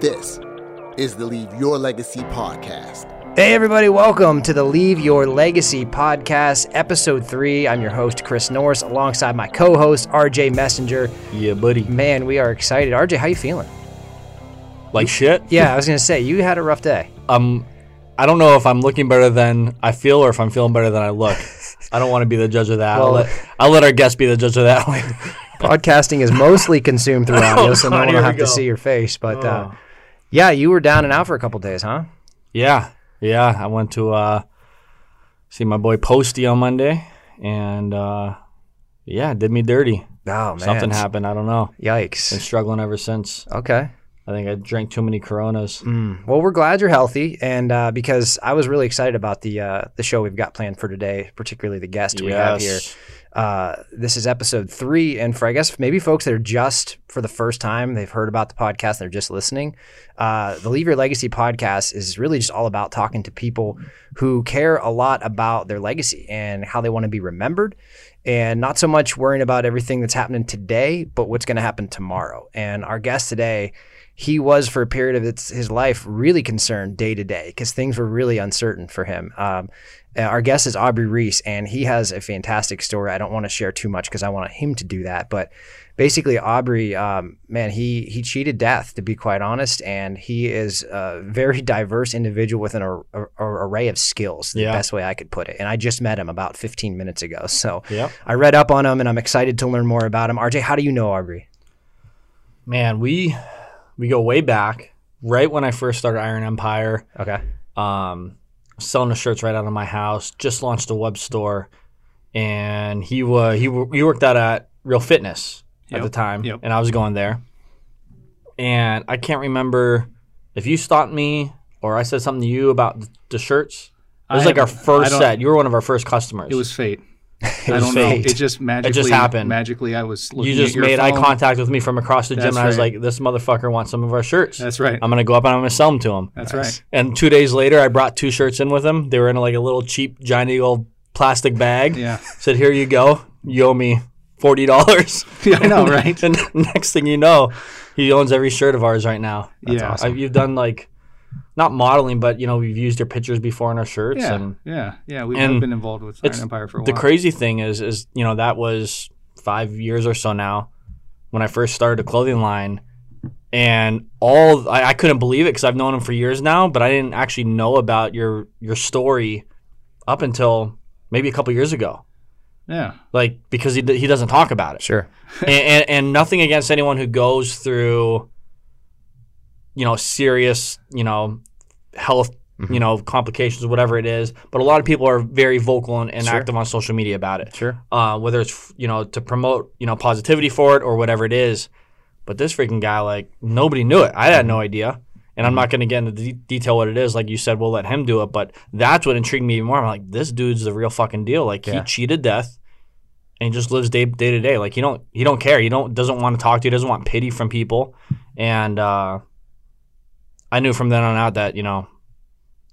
This is the Leave Your Legacy podcast. Hey, everybody, welcome to the Leave Your Legacy podcast, episode three. I'm your host, Chris Norris, alongside my co host, RJ Messenger. Yeah, buddy. Man, we are excited. RJ, how you feeling? Like shit. Yeah, I was going to say, you had a rough day. Um, I don't know if I'm looking better than I feel or if I'm feeling better than I look. I don't want to be the judge of that. I'll, let, I'll let our guest be the judge of that. Podcasting is mostly consumed through audio, so no God, one here will have to see your face. But uh, Oh. Yeah, you were down and out for a couple days, huh? yeah, yeah. I went to uh, see my boy Posty on Monday, and uh, yeah, did me dirty. Oh, man. Something happened. I don't know. Yikes! Been struggling ever since. Okay. I think I drank too many Coronas. Mm. Well, we're glad you're healthy, and uh, because I was really excited about the uh, the show we've got planned for today, particularly the guest we have here. Uh, this is episode three, and for I guess maybe folks that are just for the first time, they've heard about the podcast, they're just listening. Uh, the Leave Your Legacy podcast is really just all about talking to people who care a lot about their legacy and how they want to be remembered, and not so much worrying about everything that's happening today, but what's going to happen tomorrow. And our guest today. He was for a period of his life really concerned day to day because things were really uncertain for him. Um, uh, our guest is Aubrey Reese, and he has a fantastic story. I don't want to share too much because I want him to do that. But basically, Aubrey, um, man, he he cheated death, to be quite honest, and he is a very diverse individual with an ar- ar- array of skills. The Yeah. best way I could put it. And I just met him about 15 minutes ago, so. I read up on him, and I'm excited to learn more about him. RJ, how do you know Aubrey? Man, we we go way back. Right when I first started Iron Empire, Okay, um, selling the shirts right out of my house. Just launched a web store, and he was he he worked out at Real Fitness at Yep, the time, yep. and I was going there. And I can't remember if you stopped me or I said something to you about the shirts. It was I like our first set. You were one of our first customers. It was fate. I don't know. fate. It just magically it just happened. Magically, I was looking you just made eye contact with me from across the gym, That's and I was right. like, "This motherfucker wants some of our shirts. That's right. I'm gonna go up and I'm gonna sell them to him." That's right. And two days later, I brought two shirts in with him. They were in like a little cheap Giant Eagle plastic bag. Yeah. Said, "Here you go. You owe me forty dollars." Yeah, I know, right? and next thing you know, he owns every shirt of ours right now. That's I- awesome. you've done like, not modeling, but you know, we've used your pictures before in our shirts. Yeah, And yeah, yeah. We've and been involved with it's Iron Empire for a the crazy thing is, is you know, that was five years or so now when I first started a clothing line. And all I, I couldn't believe it because I've known him for years now, but I didn't actually know about your your story up until maybe a couple years ago. yeah, Like because he he doesn't talk about it, sure. and, and and nothing against anyone who goes through, you know, serious you know, health Mm-hmm. you know complications whatever it is. But a lot of people are very vocal and, and Sure. active on social media about it Sure. uh, whether it's you know to promote you know positivity for it or whatever it is. But this freaking guy, like nobody knew it. I had no idea, and I'm not going to get into de- detail what it is. Like you said, we'll let him do it. But that's what intrigued me even more. I'm like, this dude's the real fucking deal. Like Yeah. he cheated death, and he just lives day day to day. Like he don't he don't care. He don't doesn't want to talk to you. Doesn't want pity from people. And uh, I knew from then on out that you know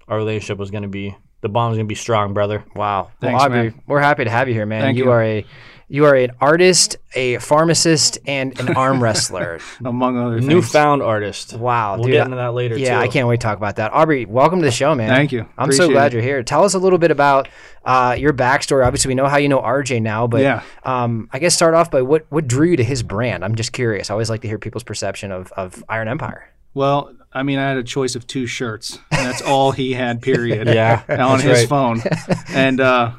our relationship was going to be the bond was going to be strong, brother. Wow. Thanks, well, Aubrey, man. we're happy to have you here, man. Thank you, you. are a you are an artist, a pharmacist, and an arm wrestler. among other things. Newfound artist. Wow, We'll dude. get into that later. yeah, too. I can't wait to talk about that. Aubrey, welcome to the show, man. Thank you. I'm so glad it. you're here. Tell us a little bit about uh, your backstory. Obviously, we know how you know RJ now, but Yeah. um, I guess start off by what what drew you to his brand. I'm just curious. I always like to hear people's perception of, of Iron Empire. Well, I mean, I had a choice of two shirts, and that's all he had. Period. Yeah, on his right. phone, and uh,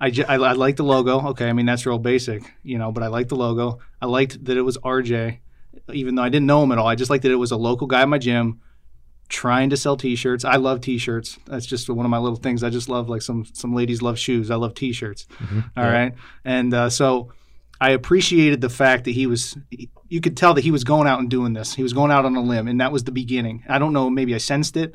I, ju- I I like the logo. Okay, I mean that's real basic, you know, but I like the logo. I liked that it was RJ, even though I didn't know him at all. I just liked that it was a local guy at my gym trying to sell t-shirts. I love t-shirts. That's just one of my little things. I just love like some some ladies love shoes. I love t-shirts. All right, and uh, so I appreciated the fact that he was. You could tell that he was going out and doing this. He was going out on a limb, and that was the beginning. I don't know. Maybe I sensed it,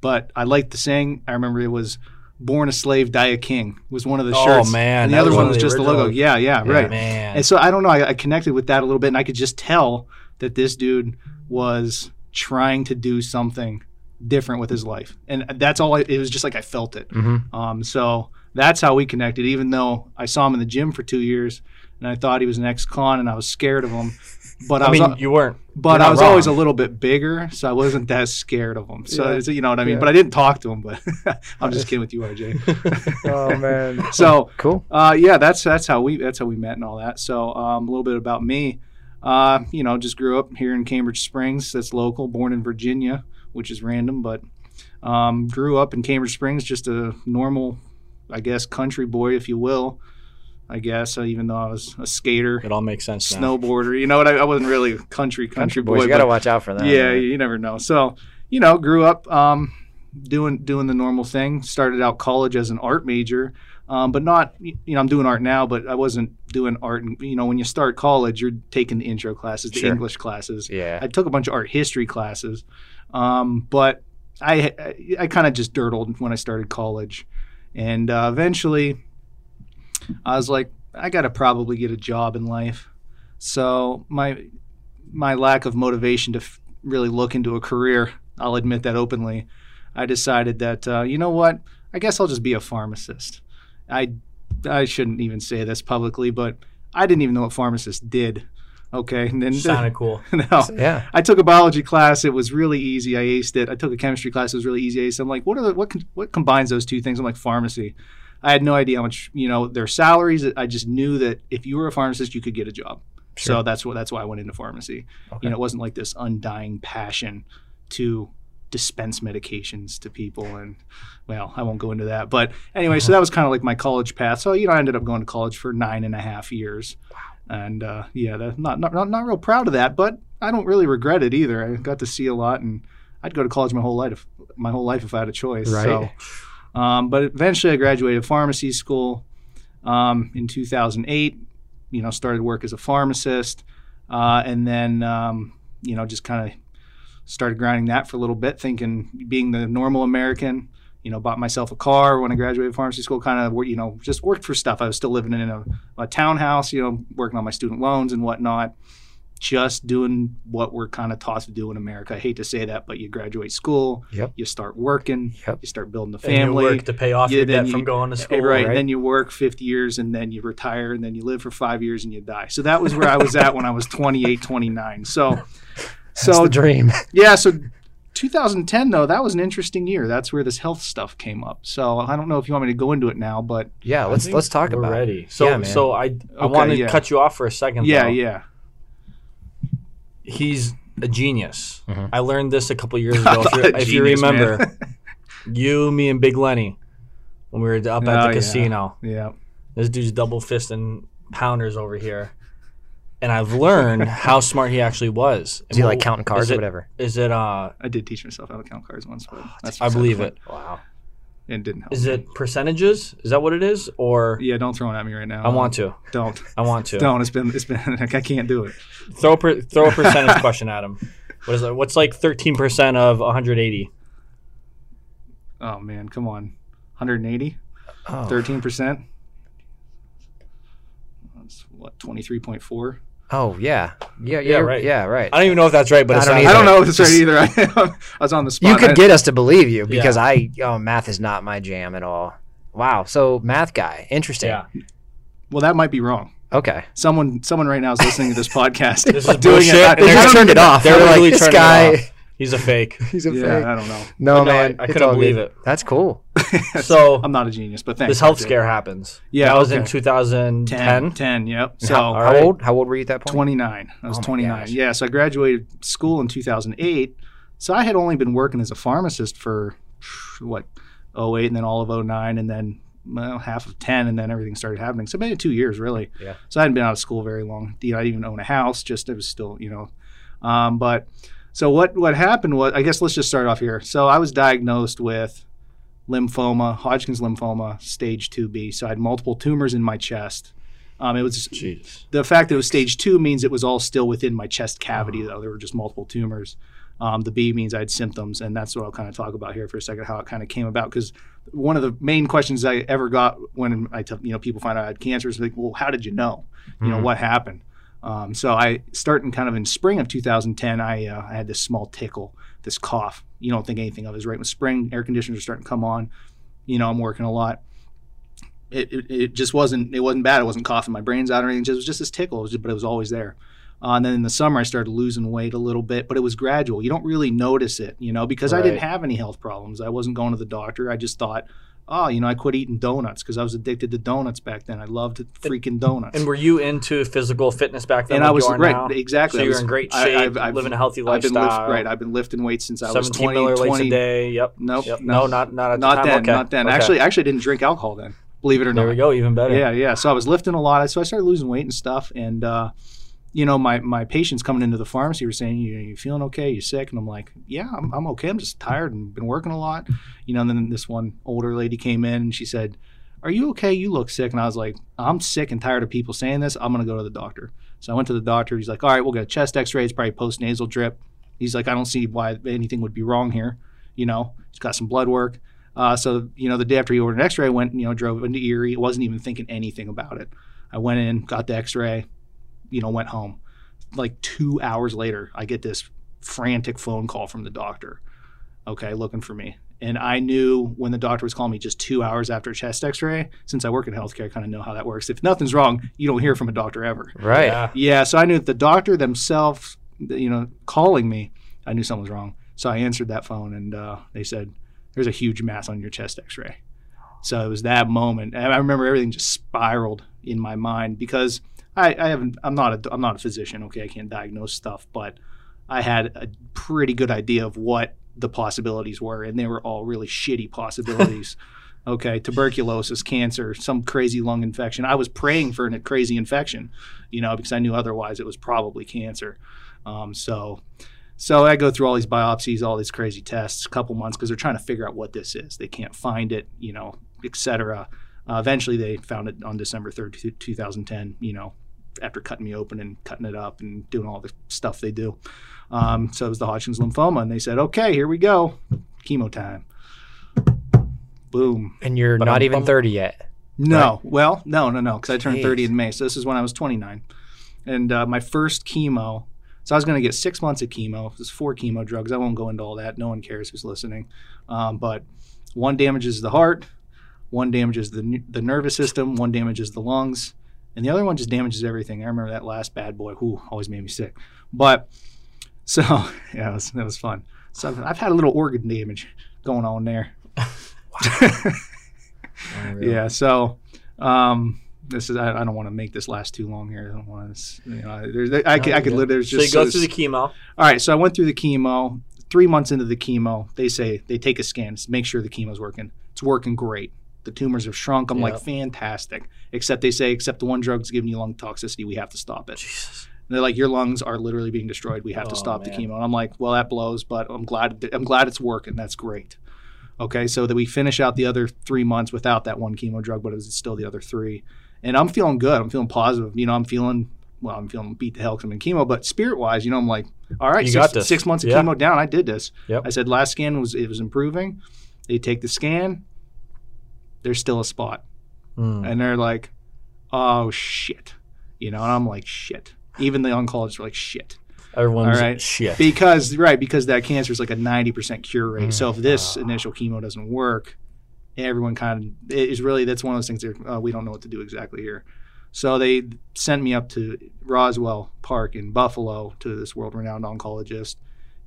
but I liked the saying. I remember it was "Born a slave, die a king" was one of the Oh, shirts. man, and the other was one was the just the logo. original- Yeah, yeah, right. man. And so I don't know. I, I connected with that a little bit, and I could just tell that this dude was trying to do something different with his life, and that's all. I, it was just like I felt it. Mhm. Um, so that's how we connected. Even though I saw him in the gym for two years, and I thought he was an ex-con, and I was scared of him. But I, I was, mean, al- you weren't. but I was always a little bit bigger, so I wasn't that scared of him. So Yeah. you know what I mean. Yeah. But I didn't talk to him. But I'm just kidding with you, RJ. Oh man. so Cool. uh, yeah, that's that's how we that's how we met and all that. So um, a little bit about me. Uh, you know, just grew up here in Cambridge Springs. That's local. Born in Virginia, which is random, but um, grew up in Cambridge Springs. Just a normal, I guess, country boy, if you will. I guess uh, even though I was a skater, It all makes sense now. snowboarder. You know what? I, I wasn't really a country country, boy. you got to watch out for that. yeah, man. you never know. So, you know, grew up um, doing doing the normal thing. Started out college as an art major, um, but not you know I'm doing art now, but I wasn't doing art. And, you know, when you start college, you're taking the intro classes, the Sure. English classes. Yeah. I took a bunch of art history classes, um, but I I, I kind of just dirtled when I started college, and uh, eventually, I was like, I got to probably get a job in life. So my my lack of motivation to f- really look into a career, I'll admit that openly. I decided that uh, you know what, I guess I'll just be a pharmacist. I I shouldn't even say this publicly, but I didn't even know what pharmacists did. Okay, and then Sounded cool. no, Yeah. I took a biology class. It was really easy. I aced it. I took a chemistry class. It was really easy. I aced. it. I'm like, what are the, what con- what combines those two things? I'm like pharmacy. I had no idea how much you know their salaries. I just knew that if you were a pharmacist, you could get a job. So that's what that's why I went into pharmacy. Okay. You know, it wasn't like this undying passion to dispense medications to people and well i won't go into that but anyway so that was kind of like my college path so you know i ended up going to college for nine and a half years and uh, yeah not, not not not real proud of that but i don't really regret it either i got to see a lot and i'd go to college my whole life my whole life if i had a choice Right. so um, but eventually i graduated pharmacy school um, in 2008 you know started work as a pharmacist uh, and then um, you know just kind of started grinding that for a little bit thinking being the normal american you know bought myself a car when i graduated pharmacy school kind of you know just worked for stuff. I was still living in a, a townhouse you know working on my student loans and whatnot just doing what we're kind of taught to do in america i hate to say that but you graduate school Yep. you start working Yep. you start building the And you family work to pay off Yeah, your then debt you- from going to eh, school. right. right? Then you work 50 years and then you retire and then you live for five years and you die. So that was where I was at when I was 28, 29. So, That's so the dream. yeah. So 2010 though, that was an interesting year. That's where this health stuff came up. So I don't know if you want me to go into it now, but Yeah. Let's let's talk about ready. it. So, Yeah, so I, I Okay, want to yeah. cut you off for a second. yeah, though. yeah. He's a genius. Mhm. I learned this a couple years ago. If, not you- if you genius, man. remember, you, me, and Big Lenny, when we were up at Oh, the casino. Yeah. This dude's double fisting pounders over here. And I've learned how smart he actually was. Is he like counting cards is or it- whather? Is it uh I did teach myself how to count cards once, but that's I believe it. Wow. Point. It didn't help. Is it percentages? Is that what it is? Or Yeah, don't throw it at me right now. I want to. Don't. I want to. Don't. It's been. It's been. Like, I can't do it. Throw a per, throw a percentage question at him. What is it? What's like 13% of 180? Oh man, come on. 180. Oh. 13 percent. That's what 23.4. Oh yeah. Yeah. Yeah, Yeah. right. Yeah. Right. I don't even know if that's right, but I it don't sounds. I don't know if it's right either. I, I was on the spot. You could get us to believe you because Yeah. I oh math is not my jam at all. Wow. So math guy. Interesting. Yeah. Well, that might be wrong. Okay. Someone, someone right now is listening to this podcast. This is doing bullshit, it. I- They just turned it off. they're They were literally like, this turning it guy. off. He's a fake. He's a yeah, fake. I don't know. No But no, man. I- I it's couldn't all believe good. it. That's cool. So I'm not a genius, but thanks. this health scare happens. Yeah, That was in okay. 2010. 10, 10, yep. So how, all how right. old? How old were you at that point? 29. I was Oh my 29. gosh. Yeah, so I graduated school in 2008. So I had only been working as a pharmacist for what 08 and then all of 09 and then well, half of 10 and then everything started happening. So maybe 2 years really. Yeah. So I hadn't been out of school very long. You know, I didn't even own a house, just it was still, you know. Um, but so what what happened was I guess let's just start off here. So I was diagnosed with lymphoma, Hodgkin's lymphoma, stage 2B. So I had multiple tumors in my chest. Um, it was Jeez. the fact that it was stage two means it was all still within my chest cavity, though there were just multiple tumors. Um, the B means I had symptoms, and that's what I'll kind of talk about here for a second, how it kind of came about. Because one of the main questions I ever got when I you know people find out I had cancer is like, well, how did you know? You know Mhm. what happened? Um, so I starting kind of in spring of 2010, I, uh, I had this small tickle, this cough. You don't think anything of it is right when spring air conditioners are starting to come on. You know, I'm working a lot. it, it, it just wasn't it wasn't bad. It wasn't coughing my brains out or anything. It was just this tickle, it was just- but it was always there. Uh, and then in the summer, I started losing weight a little bit, but it was gradual. You don't really notice it, you know, because I didn't have any health problems. I wasn't going to the doctor. I just thought, oh, you know, I quit eating donuts because I was addicted to donuts back then. I loved freaking donuts. And were you into physical fitness back then? And like I was you right, now? exactly. So you're in great shape, I've- I've- living a healthy I've been lifestyle. lift, right. I've been lifting weights since I was 17 20, Miller weights 20 a day. Yep. Nope, Yep. no. No, not not at the Not time. then, okay. not then. Okay. Actually, actually, I didn't drink alcohol then. Believe it or there not. There we go. Even better. Yeah, yeah. So I was lifting a lot. So I started losing weight and stuff. And uh, you know, my my patients coming into the pharmacy were saying, "You you feeling okay? You sick?" And I'm like, "Yeah, I'm, I'm okay. I'm just tired and been working a lot." You know. And then this one older lady came in and she said, "Are you okay? You look sick." And I was like, "I'm sick and tired of people saying this. I'm gonna go to the doctor." So I went to the doctor. He's like, "All right, we'll get a chest X-ray. It's probably post nasal drip." He's like, "I don't see why anything would be wrong here." You know, he's got some blood work. Uh, so you know, the day after he ordered an X-ray, I went you know drove into Erie. wasn't even thinking anything about it. I went in, got the X-ray, you know, went home. Like two hours later, I get this frantic phone call from the doctor. Okay, looking for me, and I knew when the doctor was calling me just two hours after a chest X-ray. Since I work in healthcare, I kind of know how that works. If nothing's wrong, you don't hear from a doctor ever. Right. Yeah. Yeah, so I knew that the doctor themselves, you know, calling me, I knew something was wrong. So I answered that phone, and uh, they said, "There's a huge mass on your chest X-ray." So it was that moment. And I remember everything just spiraled in my mind because I, I haven't. I'm not a. I'm not a physician. Okay, I can't diagnose stuff, but I had a pretty good idea of what the possibilities were, and they were all really shitty possibilities. okay, tuberculosis, cancer, some crazy lung infection. I was praying for a crazy infection, you know, because I knew otherwise it was probably cancer. Um, so, so I go through all these biopsies, all these crazy tests, a couple months because they're trying to figure out what this is. They can't find it, you know, etc. Uh, eventually, they found it on December third, 2010. You know, after cutting me open and cutting it up and doing all the stuff they do. Um, so it was the Hodgkin's lymphoma, and they said, "Okay, here we go, chemo time." Boom. And you're But not I'm even bummed- 30 yet. No, well, no, no, no, because I turned Jeez. 30 in May. So this is when I was 29. And uh, my first chemo, so I was going to get six months of chemo. There's four chemo drugs. I won't go into all that. No one cares who's listening. Um, but one damages the heart, one damages the, the nervous system, one damages the lungs, and the other one just damages everything. I remember that last bad boy, who always made me sick. But so, yeah, it was, that was fun. So I've, I've had a little organ damage going on there. Yeah. So, um, this is I, I don't want to make this last too long here. I don't want to. You know, there's, I could I could live. There's So just you go so- through the chemo. all right. So I went through the chemo. Three months into the chemo, they say they take a scan to make sure the chemo's working. It's working great. The tumors have shrunk. I'm like fantastic. Except they say, except the one drug's giving you lung toxicity. We have to stop it. Jesus. And they're like, your lungs are literally being destroyed. We have to Oh, stop the chemo. And I'm like, well, that blows, but I'm glad. I'm glad it's working. That's great. Okay, so that we finish out the other three months without that one chemo drug, but it was still the other three. And I'm feeling good. I'm feeling positive. You know, I'm feeling well. I'm feeling beat the hell because I'm in chemo, but spirit wise, you know, I'm like, all right, You six, got this. six months of Yeah. chemo down. I did this. Yep. I said last scan was it was improving. They take the scan. There's still a spot Hmm. and they're like, "Oh shit," you know, and I'm like, "Shit." Even the oncologists are like, "Shit," Everyone's All right. shit. because right because that cancer is like a 90% cure rate. So if this Ah. initial chemo doesn't work, everyone kind of it is really that's one of those things. That, uh, we don't know what to do exactly here. So they sent me up to Roswell Park in Buffalo to this world-renowned oncologist.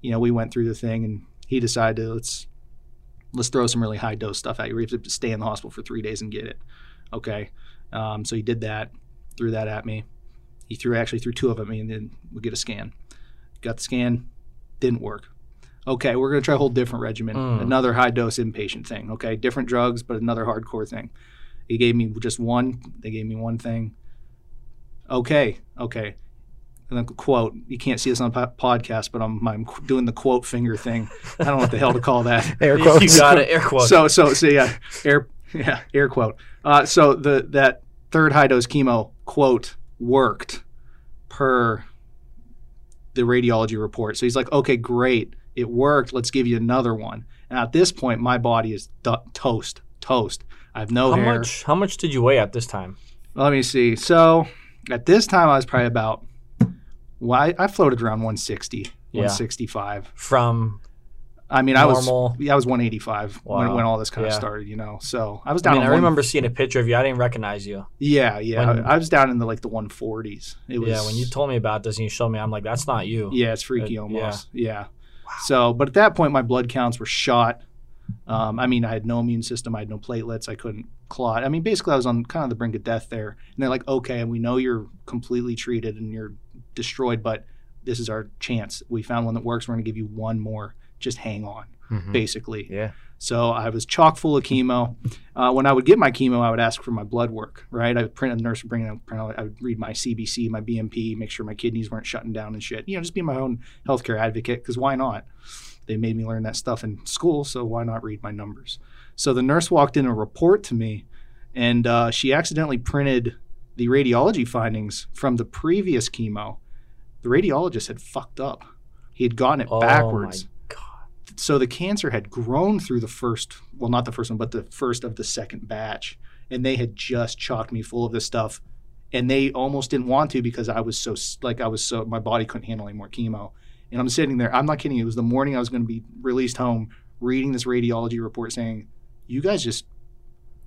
You know, we went through the thing, and he decided let's let's throw some really high dose stuff at you. We have to stay in the hospital for three days and get it. Okay, um, so he did that, threw that at me. He threw actually threw two of them at me, and then we get a scan. Got the scan, didn't work. Okay, we're gonna try a whole different regimen, Mm. another high dose inpatient thing. Okay, different drugs, but another hardcore thing. He gave me just one. They gave me one thing. Okay, okay. And then quote. You can't see this on po- podcast, but I'm, I'm doing the quote finger thing. I don't know what the hell to call that. Air You got it. Air quotes. So so so yeah, air yeah air quote. Uh, so the that third high dose chemo quote worked per the radiology report. So he's like, okay, great, it worked. Let's give you another one. And at this point, my body is do- toast, toast. I have no how hair. much? How much did you weigh at this time? Let me see. So at this time, I was probably about. Well, I, I floated around 160, Yeah. 165. From I mean, I was yeah, I was 185 when, Wow. when all this kind of started. You know, so I was I down. mean, I one- remember seeing a picture of you. I didn't recognize you. Yeah, yeah, when- I, I was down in the like the 140s. It was yeah, when you told me about this and you showed me, I'm like, that's not you. Yeah, it's freaky Uh, almost. Yeah. So, but at that point, my blood counts were shot. Um, I mean, I had no immune system. I had no platelets. I couldn't clot. I mean, basically, I was on kind of the brink of death there. And they're like, okay, and we know you're completely treated and you're destroyed, but this is our chance. We found one that works. We're going to give you one more. Just hang on, Mhm. basically. Yeah. So I was chock full of chemo. Uh, when I would get my chemo, I would ask for my blood work, right? I would print, a nurse would bring it out, I would read my CBC, my BMP, make sure my kidneys weren't shutting down and shit. You know, just be my own healthcare advocate because why not? They made me learn that stuff in school, so why not read my numbers? So the nurse walked in a report to me, and uh, she accidentally printed the radiology findings from the previous chemo. The radiologist had fucked up. He had gotten it Oh backwards my god. so the cancer had grown through the first well not the first one but the first of the second batch and they had just chocked me full of this stuff and they almost didn't want to because i was so like i was so my body couldn't handle any more chemo and i'm sitting there i'm not kidding it was the morning i was going to be released home reading this radiology report saying you guys just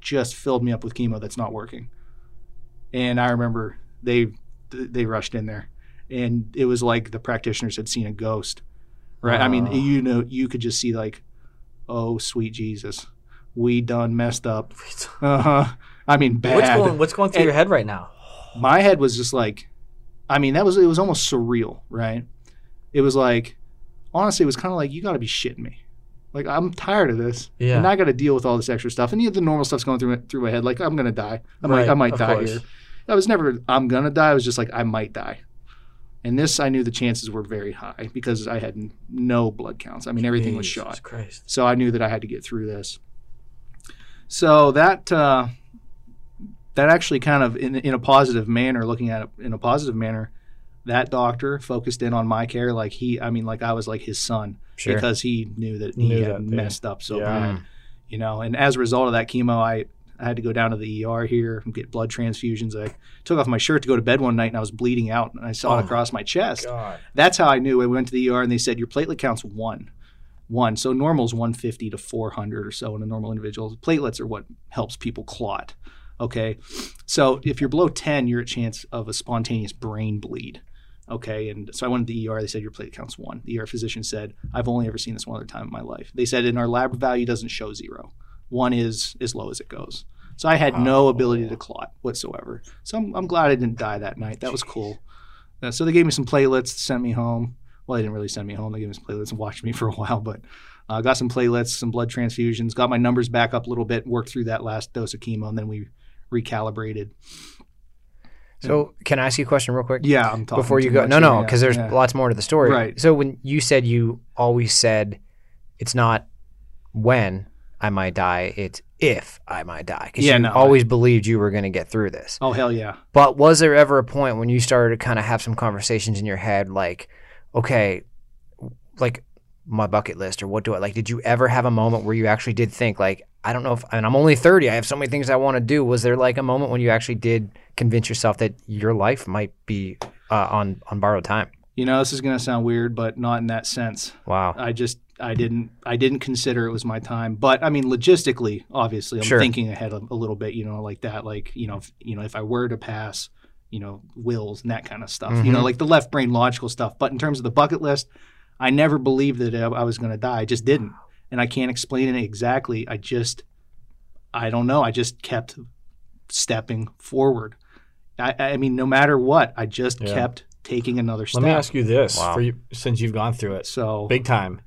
just filled me up with chemo that's not working. And i remember they they rushed in there and it was like the practitioners had seen a ghost right? I mean you know you could just see like oh sweet jesus we done messed up. Uh-huh. I mean bad. What's going What's going through And- your head right now? my head was just like i mean that was it was almost surreal right it was like honestly it was kind of like you got to be shitting me. Like i'm tired of this. Yeah. and i got to deal with all this extra stuff. And you know, the normal stuff's going through my, through my head like i'm gonna die. I might Right, i might die course. here. I was never i'm gonna die. I was just like i might die. And this i knew the chances were very high because i had no blood counts. I mean everything was shot. Christ. so I knew that I had to get through this. So that uh, that actually kind of in in a positive manner, looking at it in a positive manner, that doctor focused in on my care like he, I mean, like I was like his son Sure. because he knew that he Knew had that messed up so Yeah. bad, you know. And as a result of that chemo, I. I had to go down to the ER here and get blood transfusions. I took off my shirt to go to bed one night and I was bleeding out and I saw Oh it across my chest God. that's how I knew. I went to the ER and they said your platelet count's one, one. So normal is 150 to 400 or so in a normal individual. Platelets are what helps people clot. Okay, so if you're below 10, you're at chance of a spontaneous brain bleed. Okay, and so I went to the ER. They said your platelet count's one. The ER physician said I've only ever seen this one other time in my life. They said in our lab value doesn't show zero. One is as low as it goes. So I had no ability to clot whatsoever. So I'm, I'm glad I didn't die that night. That was cool. Uh, so they gave me some platelets, sent me home. Well, they didn't really send me home. They gave me some platelets and watched me for a while, but uh, got some platelets, some blood transfusions, got my numbers back up a little bit, worked through that last dose of chemo, and then we recalibrated. So, can I ask you a question real quick? Yeah, I'm talking Before you go, no, no, yeah, because there's yeah. lots more to the story. Right. So, when you said you always said it's not when I might die, it's if I might die. Because Yeah, you no, I- always believed you were going to get through this. Oh hell yeah! But was there ever a point when you started to kind of have some conversations in your head, like, okay, like my bucket list, or what do I like? Did you ever have a moment where you actually did think, like, I don't know if, and I'm only 30, I have so many things I want to do. Was there like a moment when you actually did convince yourself that your life might be uh, on on borrowed time? You know this is gonna sound weird, but not in that sense. Wow. I just I didn't I didn't consider it was my time. But I mean, logistically, obviously, I'm Sure. thinking ahead a, a little bit. You know, like that. Like you know, if, you know, if I were to pass, you know, wills and that kind of stuff. You know, Mhm. like the left brain logical stuff. But in terms of the bucket list, I never believed that I, I was going to die. I just didn't, and I can't explain it exactly. I just I don't know. I just kept stepping forward. I, I mean, no matter what, I just Yeah. kept taking another step. Let me ask you this Wow. for you, since you've gone through it So big time.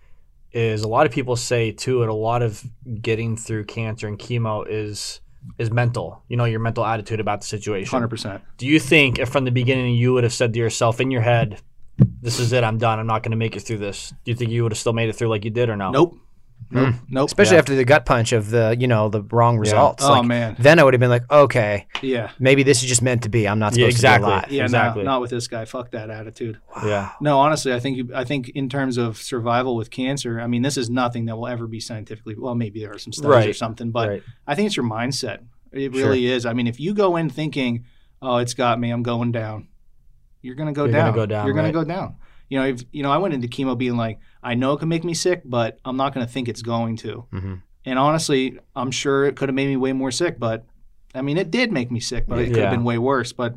Is a lot of people say too, and a lot of getting through cancer and chemo is is mental. You know, your mental attitude about the situation. hundred percent. Do you think if from the beginning you would have said to yourself in your head, "This is it, I'm done. I'm not going to make it through this." Do you think you would have still made it through like you did, or no? Nope. Nope. Hmm. Nope. Especially Yeah. after the gut punch of the, you know, the wrong results. Oh Like, man. Then I would have been like, okay, Yeah. maybe this is just meant to be. I'm not Yeah, supposed exactly. to be alive. Yeah. Exactly. No, not with this guy. Fuck that attitude. Yeah. No, honestly, I think you, I think in terms of survival with cancer, I mean, this is nothing that will ever be scientifically. Well, maybe there are some studies or something, but right. I think it's your mindset. It Sure. really is. I mean, if you go in thinking, "Oh, it's got me. I'm going down," you're gonna go You're down. gonna go down, You're gonna go down. You know, if, you know, I went into chemo being like, I know it can make me sick, but I'm not going to think it's going to. Mhm. And honestly, I'm sure it could have made me way more sick, but I mean, it did make me sick, but it could Yeah. have been way worse. But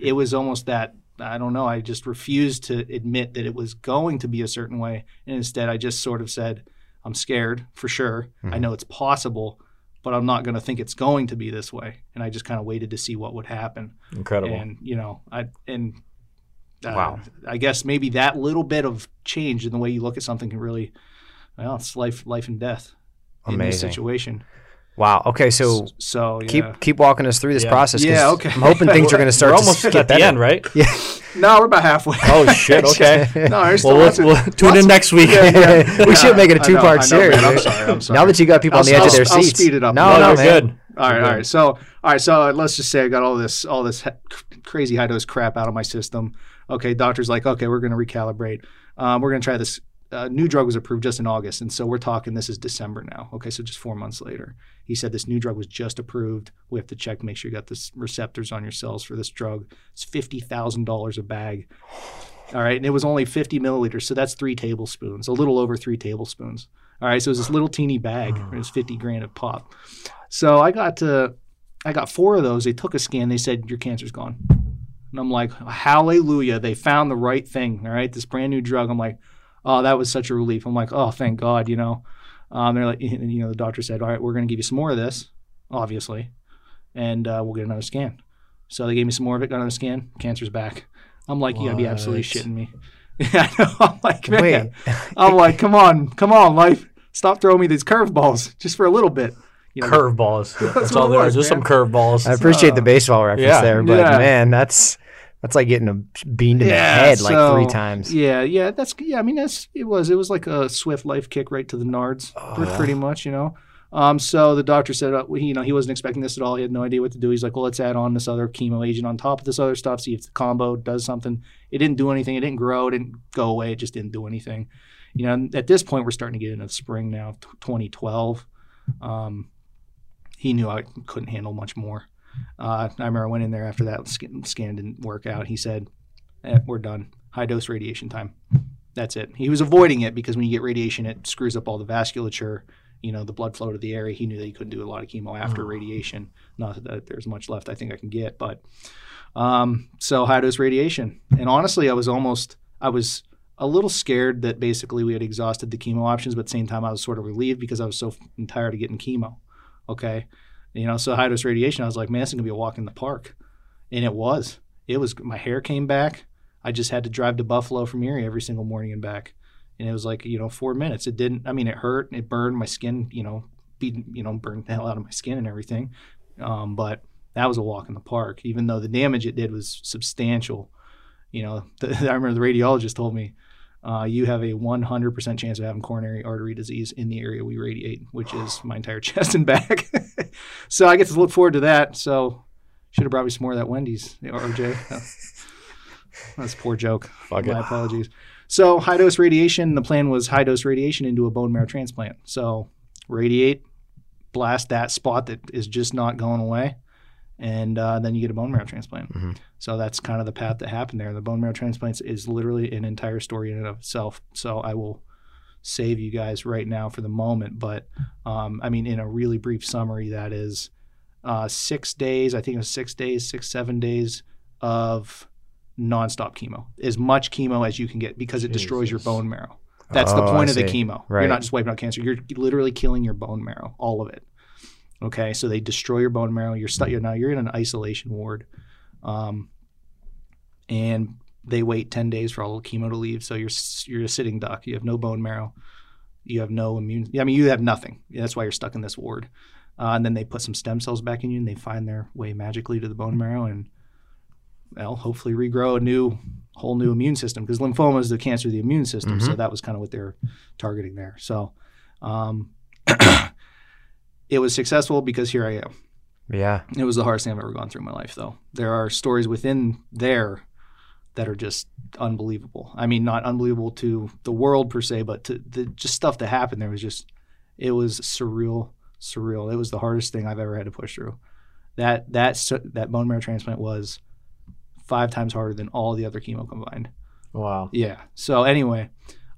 it was almost that I don't know. I just refused to admit that it was going to be a certain way, and instead, I just sort of said, "I'm scared for sure. I know it's possible." But I'm not going to think it's going to be this way, and I just kind of waited to see what would happen. Incredible. And you know, I and uh, Wow. I guess maybe that little bit of change in the way you look at something can really, well, it's life, life and death in this situation. Wow. Okay, so So yeah. keep keep walking us through this Yeah. process. 'cause Yeah, okay. I'm hoping things are going to start We're almost get at the better. end, right? Yeah. no, we're about halfway. Oh shit. Okay. no, there's well, we'll, lots of- we'll tune in next week. we should make it a two part I know, series. man. I'm sorry. I'm sorry. Now that you got people on the I'll- edge of their I'll seats, speed it up. No, No, no, you're man. good. All right, You're all good. right. So, all right. So let's just say I got all this, all this crazy high dose crap out of my system. Okay, doctor's like, okay, we're going to recalibrate. Um, we're going to try this. Uh, new drug was approved just in August, and so we're talking. This is December now. Okay, so just four months later, he said this new drug was just approved. We have to check make sure you got the receptors on your cells for this drug. It's fifty thousand dollars a bag. All right, and it was only fifty milliliters, so that's three tablespoons, a little over three tablespoons. All right, so it was this little teeny bag. It was fifty grand a pop. So I got to, I got four of those. They took a scan. They said your cancer's gone. And I'm like, hallelujah! They found the right thing. All right, this brand new drug. I'm like, oh, that was such a relief. I'm like, oh, thank God. You know, um, they're like, you know, the doctor said, all right, we're going to give you some more of this, obviously, and uh, we'll get another scan. So they gave me some more of it. Got another scan. Cancer's back. I'm like, you gotta be absolutely shitting me. Yeah, I know. I'm like, man. Wait. I'm like, come on, come on, life. Stop throwing me these curveballs just for a little bit. You know, Curveballs. That's, That's all what it there was, is. Just some curveballs. I appreciate the baseball reference Yeah. there, but Yeah. man, that's that's like getting a beamed in Yeah, the head like three times. Yeah, yeah, that's yeah. I mean, that's it was it was like a swift life kick right to the nards, pre- pretty much, you know. Um, so the doctor said, uh, he, you know, he wasn't expecting this at all. He had no idea what to do. He's like, well, let's add on this other chemo agent on top of this other stuff, see if the combo does something. It didn't do anything. It didn't grow. It didn't go away. It just didn't do anything. You know, and at this point, we're starting to get into spring now, t- 2012. Um, he knew I couldn't handle much more. Uh, I remember I went in there after that scan, scan didn't work out. He said, eh, "We're done. High dose radiation time. That's it." He was avoiding it because when you get radiation, it screws up all the vasculature. You know, the blood flow to the area. He knew that he couldn't do a lot of chemo after radiation. Not that there's much left. I think I can get, but um, so high dose radiation. And honestly, I was almost I was a little scared that basically we had exhausted the chemo options, but at the same time I was sort of relieved because I was so f- tired of getting chemo. Okay. You know, so high dose radiation, I was like, man, this is gonna be a walk in the park. And it was. It was my hair came back. I just had to drive to Buffalo from Erie every single morning and back. And it was like, you know, four minutes. It didn't I mean it hurt, it burned my skin, you know, beat you know, burned the hell out of my skin and everything. Um, but that was a walk in the park, even though the damage it did was substantial. You know, the, I remember the radiologist told me, uh, you have a 100% chance of having coronary artery disease in the area we radiate, which is my entire chest and back. so I get to look forward to that. So should have brought me some more of that Wendy's, RJ. That's a poor joke. Fuck My it. apologies. So high dose radiation. The plan was high dose radiation into a bone marrow transplant. So radiate, blast that spot that is just not going away, and uh, then you get a bone marrow transplant. Mhm. So that's kind of the path that happened there. The bone marrow transplants is literally an entire story in and of itself. So I will save you guys right now for the moment, but um, I mean, in a really brief summary, that is uh, six days. I think it was six days, six seven days of nonstop chemo, as much chemo as you can get because it destroys your bone marrow. That's the Oh, point I of the chemo. Right. You're not just wiping out cancer. You're literally killing your bone marrow, all of it. Okay, so they destroy your bone marrow. You're stuck. You're now you're in an isolation ward, um, and they wait ten days for all the chemo to leave. So you're you're a sitting duck. You have no bone marrow. You have no immune. I mean, you have nothing. That's why you're stuck in this ward. Uh, and then they put some stem cells back in you, and they find their way magically to the bone marrow, and well, hopefully regrow a new, whole new immune system because lymphoma is the cancer of the immune system. So that was kind of what they're targeting there. So um, it was successful because here I am. Yeah. It was the hardest thing I've ever gone through in my life, though. There are stories within there that are just unbelievable. I mean, not unbelievable to the world per se, but to the just stuff that happened there was just, it was surreal, surreal. It was the hardest thing I've ever had to push through. That that that bone marrow transplant was five times harder than all the other chemo combined. Wow. Yeah. So anyway,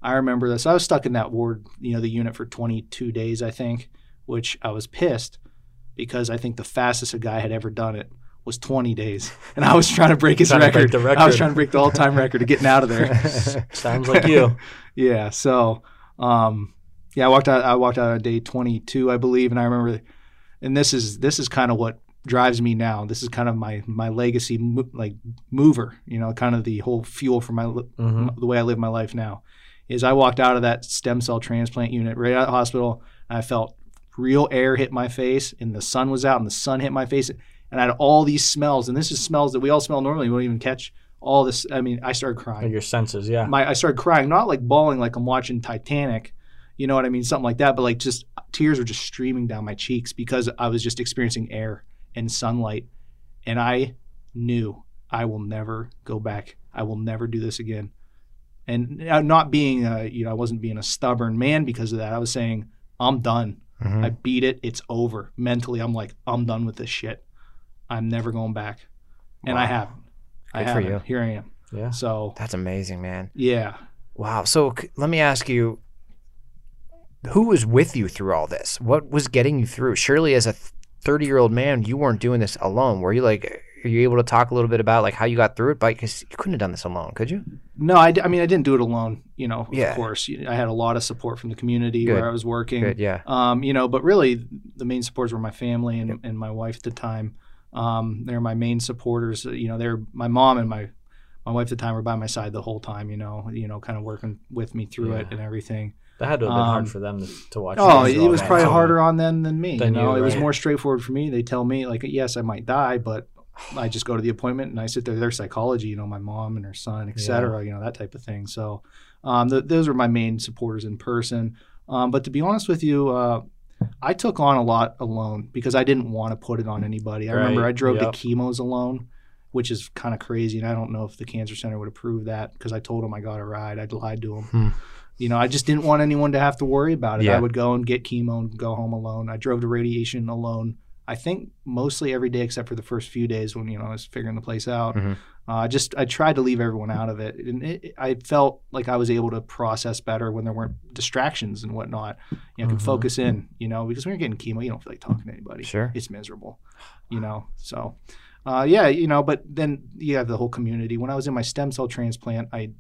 I remember this. I was stuck in that ward, you know, the unit for 22 days, I think, which I was pissed because I think the fastest a guy had ever done it was 20 days, and I was trying to break his to break record. I was trying to break the all-time record of getting out of there. Sounds like you. yeah. So, um, yeah, I walked out. I walked out on day 22, I believe, and I remember. And this is this is kind of what drives me now. This is kind of my my legacy, mo- like mover. You know, kind of the whole fuel for my li- hmm the way I live my life now. Is I walked out of that stem cell transplant unit right out of the hospital, and I felt real air hit my face, and the sun was out, and the sun hit my face, and I had all these smells, and this is smells that we all smell normally. We don't even catch all this. I mean, I started crying Your senses, yeah. my I started crying, not like bawling like I'm watching Titanic, you know what I mean, something like that, but like just tears were just streaming down my cheeks because I was just experiencing air and sunlight, and I knew I will never go back. I will never do this again. And uh, not being, a, you know, I wasn't being a stubborn man because of that. I was saying, I'm done. Mhm. I beat it. It's over. Mentally, I'm like, I'm done with this shit. I'm never going back. And I haven't. I Good for you. Here I am. Yeah. So That's amazing, man. yeah. Wow. So c- let me ask you, who was with you through all this? What was getting you through? Surely, as a thirty-year-old man, you weren't doing this alone. Were you like? Are you able to talk a little bit about like how you got through it? Because you couldn't have done this alone, could you? No, I, d- I mean, I didn't do it alone. You know, Yeah. of course, I had a lot of support from the community Good. where I was working. Good. Yeah. Um, you know, but really, the main supporters were my family and, and my wife at the time. Um, they're my main supporters. You know, they're my mom and my my wife at the time were by my side the whole time. You know, you know, kind of working with me through it and everything. That had to have been Um, hard for them to, to watch. Oh, it was probably harder on them than me. Than you know, you, it was more straightforward for me. They tell me like, yes, I might die, but I just go to the appointment and I sit there. Their psychology, you know, my mom and her son, et cetera, you know, that type of thing. So, um, th- those were my main supporters in person. Um, but to be honest with you, uh, I took on a lot alone because I didn't want to put it on anybody. I remember I drove Yep. to chemos alone, which is kind of crazy, and I don't know if the cancer center would approve that because I told them I got a ride. I lied to them. Hmm. You know, I just didn't want anyone to have to worry about it. Yeah. I would go and get chemo and go home alone. I drove to radiation alone. I think mostly every day except for the first few days when you know I was figuring the place out. Mhm. Uh, just I tried to leave everyone out of it, and it, I felt like I was able to process better when there weren't distractions and whatnot. You know, I could Mhm. focus in. You know, because when you're getting chemo, you don't feel like talking to anybody. Sure. it's miserable. You know, so uh, yeah, you know. But then you have the whole community. When I was in my stem cell transplant, I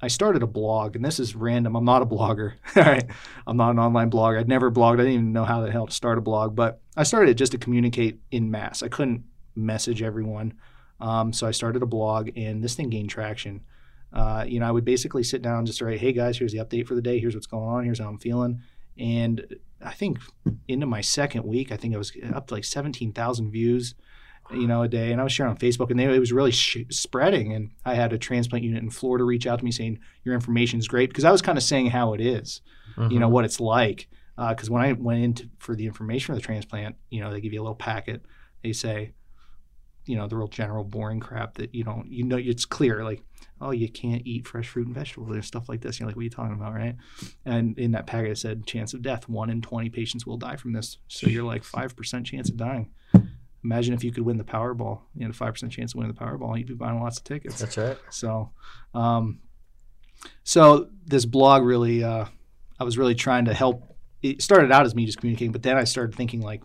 I started a blog, and this is random. I'm not a blogger. All right, I'm not an online blogger. I'd never blogged. I didn't even know how the hell to start a blog, but I started it just to communicate in mass. I couldn't message everyone, um, so I started a blog, and this thing gained traction. Uh, you know, I would basically sit down and just write, "Hey guys, here's the update for the day. Here's what's going on. Here's how I'm feeling." And I think into my second week, I think I was up to like 17,000 views, you know, a day. And I was sharing on Facebook, and they, it was really sh- spreading. And I had a transplant unit in Florida reach out to me saying, "Your information is great," because I was kind of saying how it is, you know, Mhm. what it's like. Because when I went into for the information for the transplant, you know, they give you a little packet. They say, you know, the real general boring crap that you don't, you know, it's clear like, oh, you can't eat fresh fruit and vegetables and stuff like this. You're like, what are you talking about, right? And in that packet, it said chance of death: one in twenty patients will die from this. So you're like five percent chance of dying. Imagine if you could win the Powerball. You had a five percent chance of winning the Powerball. You'd be buying lots of tickets. That's right. So, um, so this blog really, uh, I was really trying to help. It started out as me just communicating, but then I started thinking like,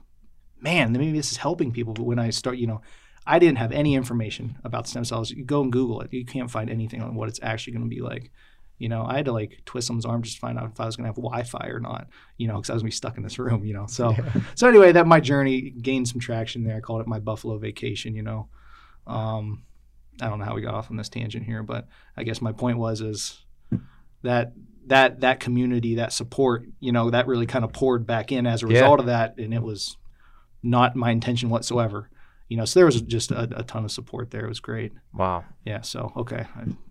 man, maybe this is helping people. But when I start, you know, I didn't have any information about stem cells. You go and Google it. You can't find anything on what it's actually going to be like. You know, I had to like twist someone's arm just to find out if I was going to have Wi-Fi or not. You know, because I was going to be stuck in this room. You know, so so anyway, that my journey gained some traction there. I called it my Buffalo vacation. You know, um, I don't know how we got off on this tangent here, but I guess my point was is that that that community, that support, you know, that really kind of poured back in as a Yeah. result of that, and it was not my intention whatsoever. You know, so there was just a, a ton of support there. It was great. Wow. Yeah. So okay,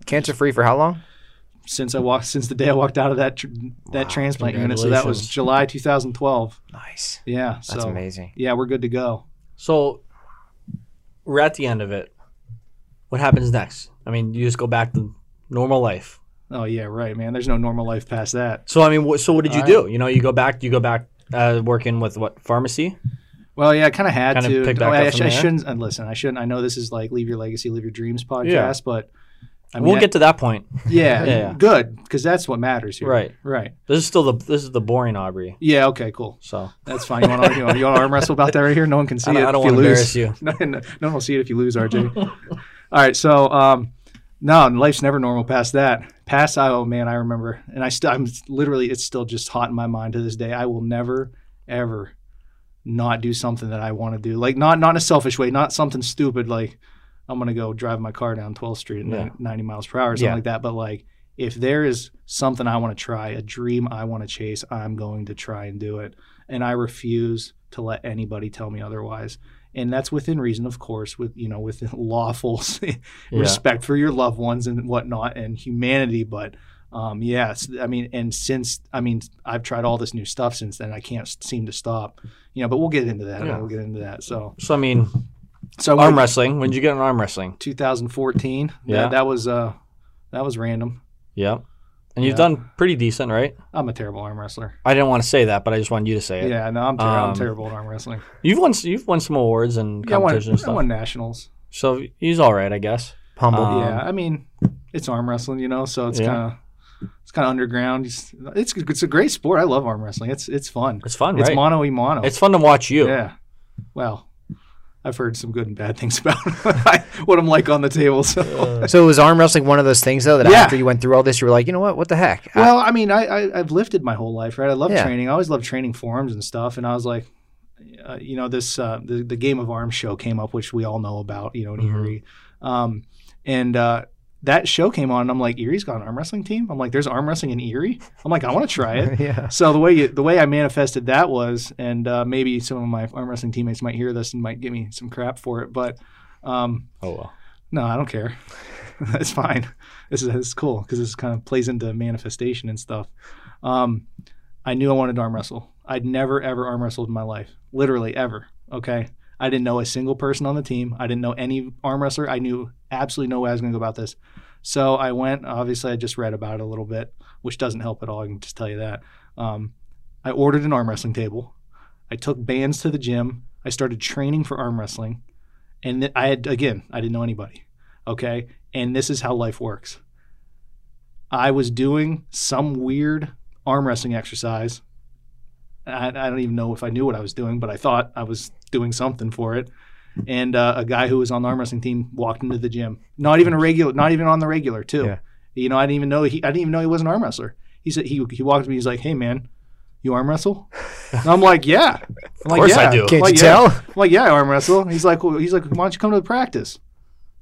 Cancer free for how long? Since I walked since the day I walked out of that tr- that Wow, transplant unit, so that was. July 2012. Nice. Yeah. That's so amazing. yeah, we're good to go. So we're at the end of it. What happens next? I mean, you just go back to normal life. Oh yeah, right, man. There's no normal life past that. So I mean, what, so what did you All do? You know, you go back. You go back uh, working with what pharmacy? Well, yeah, I kind of had Kinda to. pick Oh, back I, from I shouldn't. And listen, I shouldn't. I know this is like Leave Your Legacy, Live Your Dreams podcast, Yeah. but I mean, we'll get to that point. yeah, Yeah, good because that's what matters here. Right. right. This is still the this is the boring Aubrey. Yeah, okay, cool. So That's fine. You want to you want, you want to arm wrestle about that right here? No one can see I it. I don't want to embarrass you. no, no, no one will see it if you lose, RJ. All right, so um, no, life's never normal past that. Past, I, oh man, I remember, and I still, I'm literally, it's still just hot in my mind to this day. I will never, ever, not do something that I want to do. Like not, not in a selfish way, not something stupid like I'm gonna go drive my car down 12th Street at Yeah. 90 miles per hour or something Yeah. like that. But like, if there is something I want to try, a dream I want to chase, I'm going to try and do it, and I refuse to let anybody tell me otherwise and that's within reason, of course, with you know, with lawful respect for your loved ones and whatnot and humanity. But um, yes, I mean, and since I mean, I've tried all this new stuff since then. I can't seem to stop, you know. But we'll get into that. Yeah. We'll get into that. So, So I mean, so arm what- wrestling. When did you get in arm wrestling? 2014. Yeah. that, that was uh, that was random. Yeah. And you've Yeah. done pretty decent, right? I'm a terrible arm wrestler. I didn't want to say that, but I just wanted you to say it. Yeah, no, I'm, ter- I'm Um, terrible at arm wrestling. You've won you've won some awards and Yeah, I won, competitions and I won nationals. So he's all right, I guess. Humble. Um, yeah, I mean, it's arm wrestling, you know, so it's Yeah. kind of it's kind of underground. It's, it's it's a great sport. I love arm wrestling. It's it's fun. It's fun, It's right? mono e mono. It's fun to watch you. yeah. Well, I've heard some good and bad things about what I'm like on the table. So. So was arm wrestling one of those things though that Yeah. after you went through all this, you were like, you know what? What the heck? Well, I mean, I, I I've lifted my whole life, right? I love Yeah. training. I always loved training forms and stuff. And I was like, uh, you know, this uh, the the Game of Arms show came up, which we all know about, you know, in Mhm. Erie, um, and uh, that show came on. and I'm like, Erie's got an arm wrestling team. I'm like, there's arm wrestling in Erie. I'm like, I want to try it. yeah. So the way you, the way I manifested that was, and uh, maybe some of my arm wrestling teammates might hear this and might give me some crap for it, but um, Oh well. no, I don't care. That's fine. This is, this is cool because this kind of plays into manifestation and stuff. Um, I knew I wanted to arm wrestle. I'd never ever arm wrestled in my life, literally ever. Okay, I didn't know a single person on the team. I didn't know any arm wrestler. I knew absolutely no way I was going to go about this. So I went. Obviously, I just read about it a little bit, which doesn't help at all. I can just tell you that. Um, I ordered an arm wrestling table. I took bands to the gym. I started training for arm wrestling, and th- I had again. I didn't know anybody. Okay, and this is how life works. I was doing some weird arm wrestling exercise. I, I don't even know if I knew what I was doing, but I thought I was doing something for it. And uh, a guy who was on the arm wrestling team walked into the gym. Not even a regular, not even on the regular, too. Yeah. You know, I didn't even know he. I didn't even know he was an arm wrestler. He said he he walked to me. He's like, "Hey, man, you arm wrestle?" And I'm like, "Yeah." I'm like, course I "Yeah." do. I'm Can't like, you "Yeah." tell? I'm like, "Yeah, I arm wrestle." He's like, well, "He's like, why don't you come to the practice?"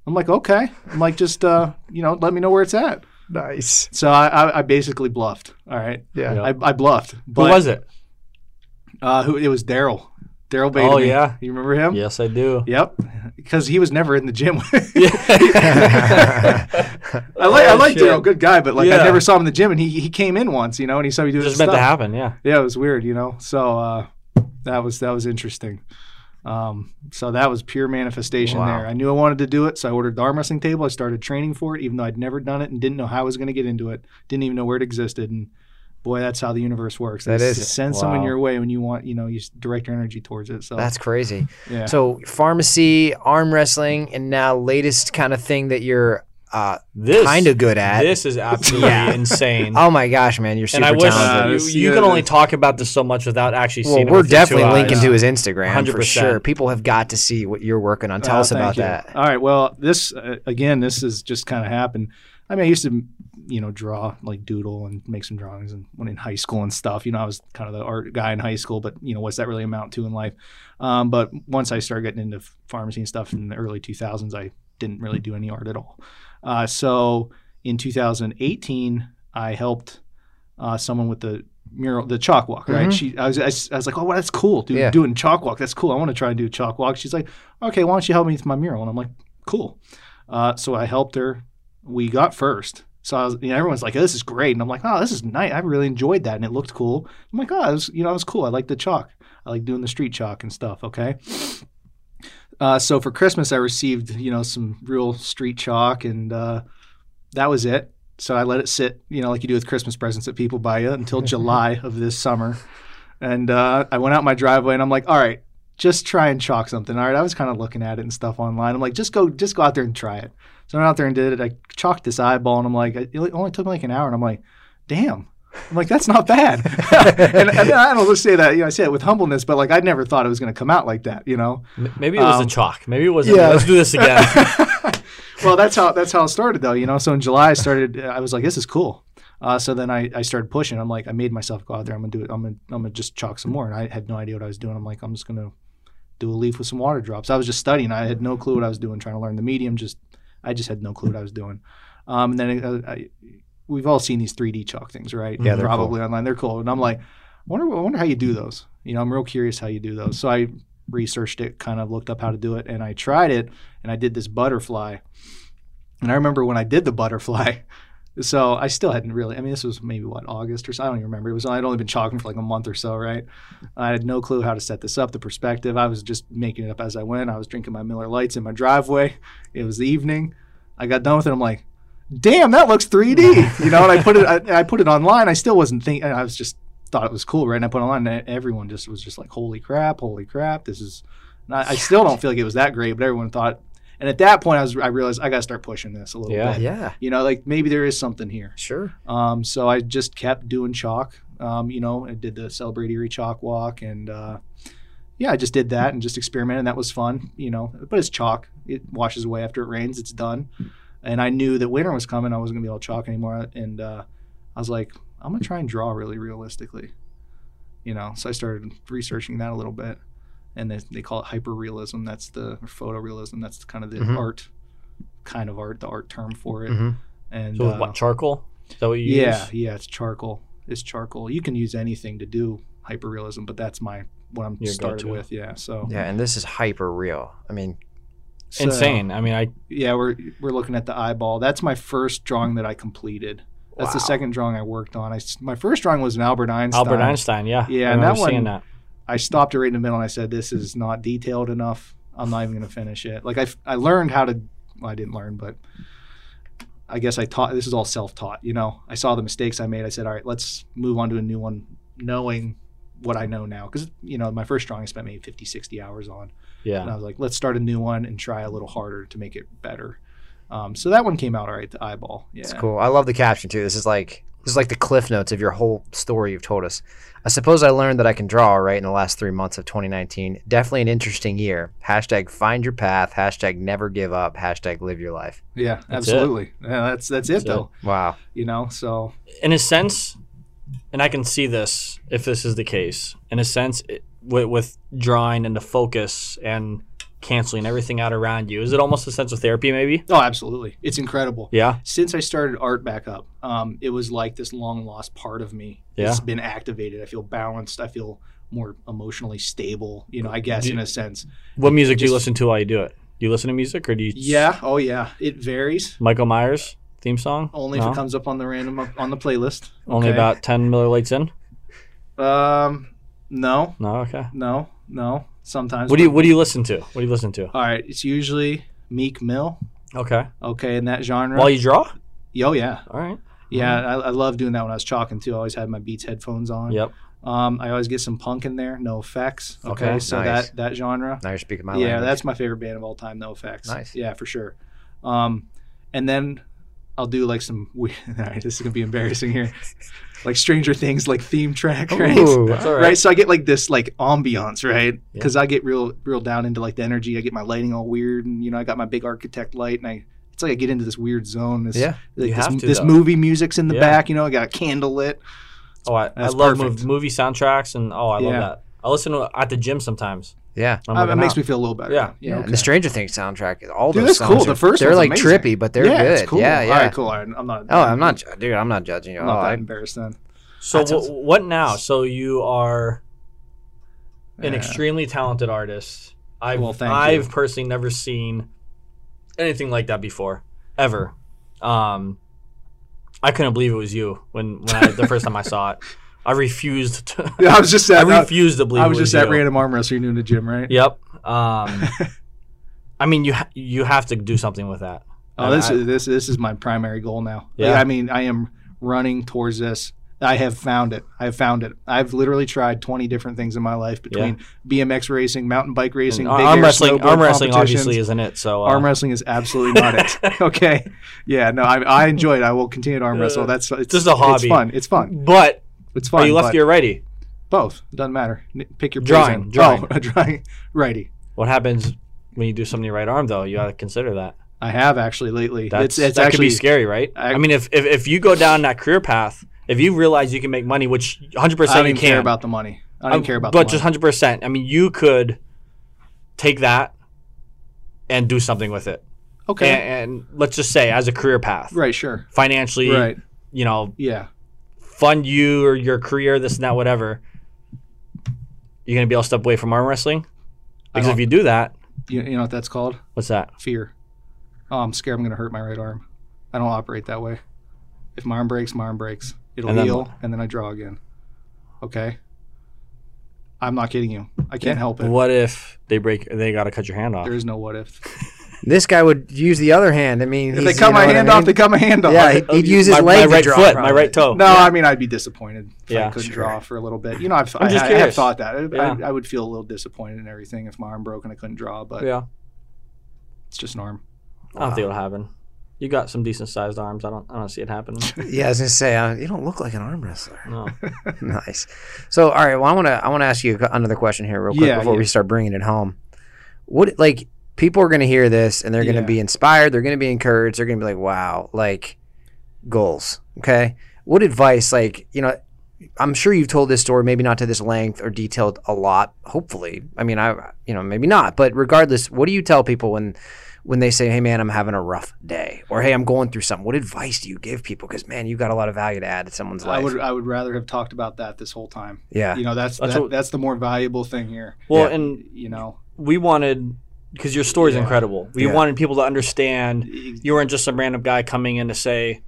I'm like, "Okay." I'm like, "Just uh, you know, let me know where it's at." Nice. So I, I, I basically bluffed. All right, Yeah. Yeah. I, I bluffed. Who was it? Uh, who it was Daryl. Daryl Bateman. Oh, yeah. you remember him? Yes, I do. Yep, because he was never in the gym. I like I Oh, like. Daryl, good guy, but like I never saw him in the gym, and he he came in once, you know, and he saw me do this just meant stuff. to happen. Yeah. Yeah, it was weird, you know. So uh, that was that was interesting. Um, so that was pure manifestation Wow. there. I knew I wanted to do it, so I ordered the arm wrestling table. I started training for it, even though I'd never done it and didn't know how I was going to get into it. Didn't even know where it existed. And boy, that's how the universe works. That is They is- s- send someone your way when you want, you know, you s- direct your energy towards it. So That's crazy. yeah. So pharmacy, arm wrestling, and now latest kind of thing that you're uh, This kind of good at. This is absolutely Yeah. insane. Oh my gosh, man, you're super and I wish talented. Uh, you, you can only talk about this so much without actually well, seeing it we're with your definitely eyes. linking to his Instagram for 100%. sure. People have got to see what you're working on. Tell Uh, us about you. that. All right. Well, this uh, again, this has just kind of happened. I mean, I used to, you know, draw like doodle and make some drawings, and when in high school and stuff, you know, I was kind of the art guy in high school. But you know, what's that really amount to in life? Um, but once I started getting into pharmacy and stuff in the early 2000s, I didn't really do any art at all. Uh, so in 2018, I helped uh, someone with the mural, the chalk walk. Right? Mhm. She, I was, I, was- I was like, oh, well, that's cool, dude. Yeah. Doing chalk walk, that's cool. I want to try and do chalk walk. She's like, okay, why don't you help me with my mural? And I'm like, cool. Uh, so I helped her. We got first. So I was, you know, everyone's like, oh, this is great. And I'm like, oh, this is nice. I really enjoyed that. And it looked cool. I'm like, oh, it was, you know, it was cool. I like the chalk. I like doing the street chalk and stuff. Okay. Uh, so for Christmas, I received, you know, some real street chalk and uh, that was it. So I let it sit, you know, like you do with Christmas presents that people buy you until July of this summer. And uh, I went out my driveway and I'm like, all right, just try and chalk something. All right, I was kind of looking at it and stuff online. I'm like, just go, just go out there and try it. So I went out there and did it. I chalked this eyeball, and I'm like, it only took me like an hour, and I'm like, damn. I'm like, that's not bad. and, and I don't just say that, you know, I say it with humbleness, but like, I never thought it was going to come out like that, you know? Maybe it was Um, the chalk. Maybe it wasn't. yeah. Let's do this again. well, that's how that's how it started though. You know, so in July I started. I was like, this is cool. Uh, so then I, I started pushing. I'm like, I made myself go out there. I'm gonna do it. I'm gonna I'm gonna just chalk some more. And I had no idea what I was doing. I'm like, I'm just gonna do a leaf with some water drops. I was just studying. I had no clue what I was doing, trying to learn the medium. Just I just had no clue what I was doing. Um, and then uh, I, we've all seen these 3D chalk things, right? Yeah, they're probably online. They're cool. And I'm like, I wonder I wonder how you do those. You know, I'm real curious how you do those. So I researched it, kind of looked up how to do it, and I tried it. And I did this butterfly. And I remember when I did the butterfly, so I still hadn't really. I mean, this was maybe what August or so. I don't even remember. It was I'd only been chalking for like a month or so, right? I had no clue how to set this up, the perspective. I was just making it up as I went. I was drinking my Miller Lites in my driveway. It was the evening. I got done with it. I'm like, damn, that looks 3D. You know, and I put it. I, I put it online. I still wasn't thinking. I was just thought it was cool, right? And I put it online, and everyone just was just like, holy crap, holy crap, this is. and I, I still don't feel like it was that great, but everyone thought. And at that point, I was I realized I got to start pushing this a little Yeah. bit. Yeah, You know, like maybe there is something here. sure. Um, so I just kept doing chalk. Um, you know, I did the Celebrate Erie chalk walk, and uh, yeah, I just did that and just experimented. And that was fun. You know, but it's chalk. It washes away after it rains. It's done. And I knew that winter was coming. I wasn't gonna be able to chalk anymore. And uh, I was like, I'm gonna try and draw really realistically. You know, so I started researching that a little bit, and they, they call it hyperrealism. That's the or photorealism. That's kind of the Mhm. art, kind of art, the art term for it. hmm And so uh, what charcoal? Is that what you yeah, use? yeah, it's charcoal. It's charcoal. You can use anything to do hyperrealism, but that's my what I'm Your started go-to. with. Yeah, so, Yeah, and this is hyper real. I mean, so, Insane. I mean, I Yeah, we're we're looking at the eyeball. That's my first drawing that I completed. That's the second drawing I worked on. I s my first drawing was an Albert Einstein. Albert Einstein. Yeah. Yeah, and remember that one- that. I stopped it right in the middle and I said, "This is not detailed enough. I'm not even going to finish it." Like I, I learned how to. Well, I didn't learn, but I guess I taught. This is all self-taught. You know, I saw the mistakes I made. I said, "All right, let's move on to a new one, knowing what I know now." Because you know, my first drawing I spent maybe 50, 60 hours on, Yeah. and I was like, "Let's start a new one and try a little harder to make it better." Um, so that one came out all right. The eyeball. Yeah. it's cool. I love the caption too. This is like this is like the cliff notes of your whole story you've told us. I suppose I learned that I can draw right in the last three months of 2019. Definitely an interesting year. Hashtag find your path. Hashtag never give up. Hashtag live your life. Yeah, That's it. absolutely. Yeah, that's that's it it. though. Wow. You know, so in a sense, and I can see this if this is the case. In a sense, it, with, with drawing and the focus and canceling everything out around you, is it almost a sense of therapy? Maybe. oh, absolutely, it's incredible. Yeah. since I started art back up, um, it was like this long lost part of me. Yeah. It's been activated. I feel balanced. I feel more emotionally stable. You know, I guess Do- in a sense. What music do you listen to while you do it? Do you listen to music or do you? Yeah. Oh yeah. It varies. Michael Myers theme song. Only No? if it comes up on the random on the playlist. Only Okay. about ten Miller Lites in. Um. No. No. Okay. No. No. Sometimes. What do you What do you listen to? What do you listen to? All right. It's usually Meek Mill. Okay. Okay, in that genre. While you draw. oh yeah. All right. Yeah, I, I love doing that when I was chalking too. I always had my Beats headphones on. Yep. Um, I always get some punk in there. NOFX. Okay, Okay, so nice. that that genre. Now you're speaking my yeah, language. that's my favorite band of all time. NOFX. Nice. Yeah, for sure. Um, and then I'll do like some. we- All right, this is gonna be embarrassing here. like Stranger Things, like theme track, right? Ooh, That's all right. Right, so I get like this like ambiance, right? Because I get real, real down into like the energy. I get my lighting all weird, and you know, I got my big architect light, and I, it's like I get into this weird zone. This, Yeah. like You this, have to, this movie music's in the Yeah. back. You know, I got a candle lit. Oh, I, I love perfect. movie soundtracks and oh, I love Yeah. that. I listen to at the gym sometimes. Yeah. I'm Uh, working it makes out. me feel a little better. Yeah. Yeah, okay. and the Stranger Things soundtrack, all Dude, those that's cool. songs The are- first they're like amazing. trippy, but they're yeah, good. It's cool. Yeah, yeah. All right, cool. All right, I'm not. Oh, I'm not, dude. I'm not judging you. I'm Oh, not that I, embarrassed then. So That wh- sounds- what now? So you are an Yeah. extremely talented artist. I've Well, thank I've you. personally never seen anything like that before, ever. Um, I couldn't believe it was you when, when I, the first time I saw it. I refused to. Yeah, I was just I at. I, refused to believe. I was was just at random arm wrestling in the gym, right? Yep. Um, I mean, you ha- you have to do something with that. Oh, this I- is this this is my primary goal now. Like, Yeah. I mean, I am running towards this I have found it. I have found it. I've literally tried 20 different things in my life between BMX racing, mountain bike racing, And big arm wrestling, arm wrestling obviously isn't it. So uh, Arm wrestling is absolutely not it. Okay. Yeah, no, I, I enjoy it. I will continue to arm wrestle. That's it's just a hobby. It's fun. It's fun. But It's fun. are you lefty or righty? both? Doesn't matter. Pick your Drawing, drawing. Oh, drawing. Righty. What happens when you do something in your right arm though? You got to consider that. I have actually lately. That's, it's it's that actually could be scary, right? I- I, mean, if, if if you go down that career path, if you realize you can make money, which 100 I don't percent you can, care about the money. I don't Um, care about money. but just 100 percent. I mean, you could take that and do something with it. okay. And, and let's just say, as a career path, right. Sure. financially, Right. you know, Yeah. Fund you or your career, this and that, whatever. You're gonna be able to step away from arm wrestling because if you do that, You, you know what that's called? what's that? Fear. Oh, I'm scared I'm going to hurt my right arm. I don't operate that way. If my arm breaks, my arm breaks. It'll And then heal, what? and then I draw again. Okay. I'm not kidding you. I can't help it. What if they break? They got to cut your hand off. There is no what if. This guy would use the other hand. I mean, If they cut my what I hand mean? off, they cut my hand off. Yeah, he'd, he'd use his my, leg my to right draw, foot, my right toe. No, I mean I'd be disappointed if Yeah, I couldn't sure. draw for a little bit. You know, I've, I, I'm just I, I have thought that. I, Yeah. I, I would feel a little disappointed and everything if my arm broke and I couldn't draw, but Yeah, it's just an arm. I don't think it'll happen. You got some decent sized arms. I don't. I don't see it happening. Yeah, I was gonna say uh, you don't look like an arm wrestler. No. nice. So, all right. Well, I want to I want to ask you another question here, real quick, Yeah, before yeah. we start bringing it home. What like people are going to hear this and they're going to Yeah. be inspired. They're going to be encouraged. They're going to be like, wow, like goals. Okay. What advice, like you know, I'm sure you've told this story, maybe not to this length or detailed a lot. Hopefully, I mean, I you know maybe not, but regardless, what do you tell people when? When they say, "Hey, man, I'm having a rough day," or "Hey, I'm going through something," what advice do you give people? Because man, you've got a lot of value to add to someone's life. I would I would rather have talked about that this whole time. yeah, You know, that's That's that, what- that's the more valuable thing here. Well, Yeah. and You know, we wanted because your story's Yeah. incredible. We Yeah. wanted people to understand you weren't just some random guy coming in to say,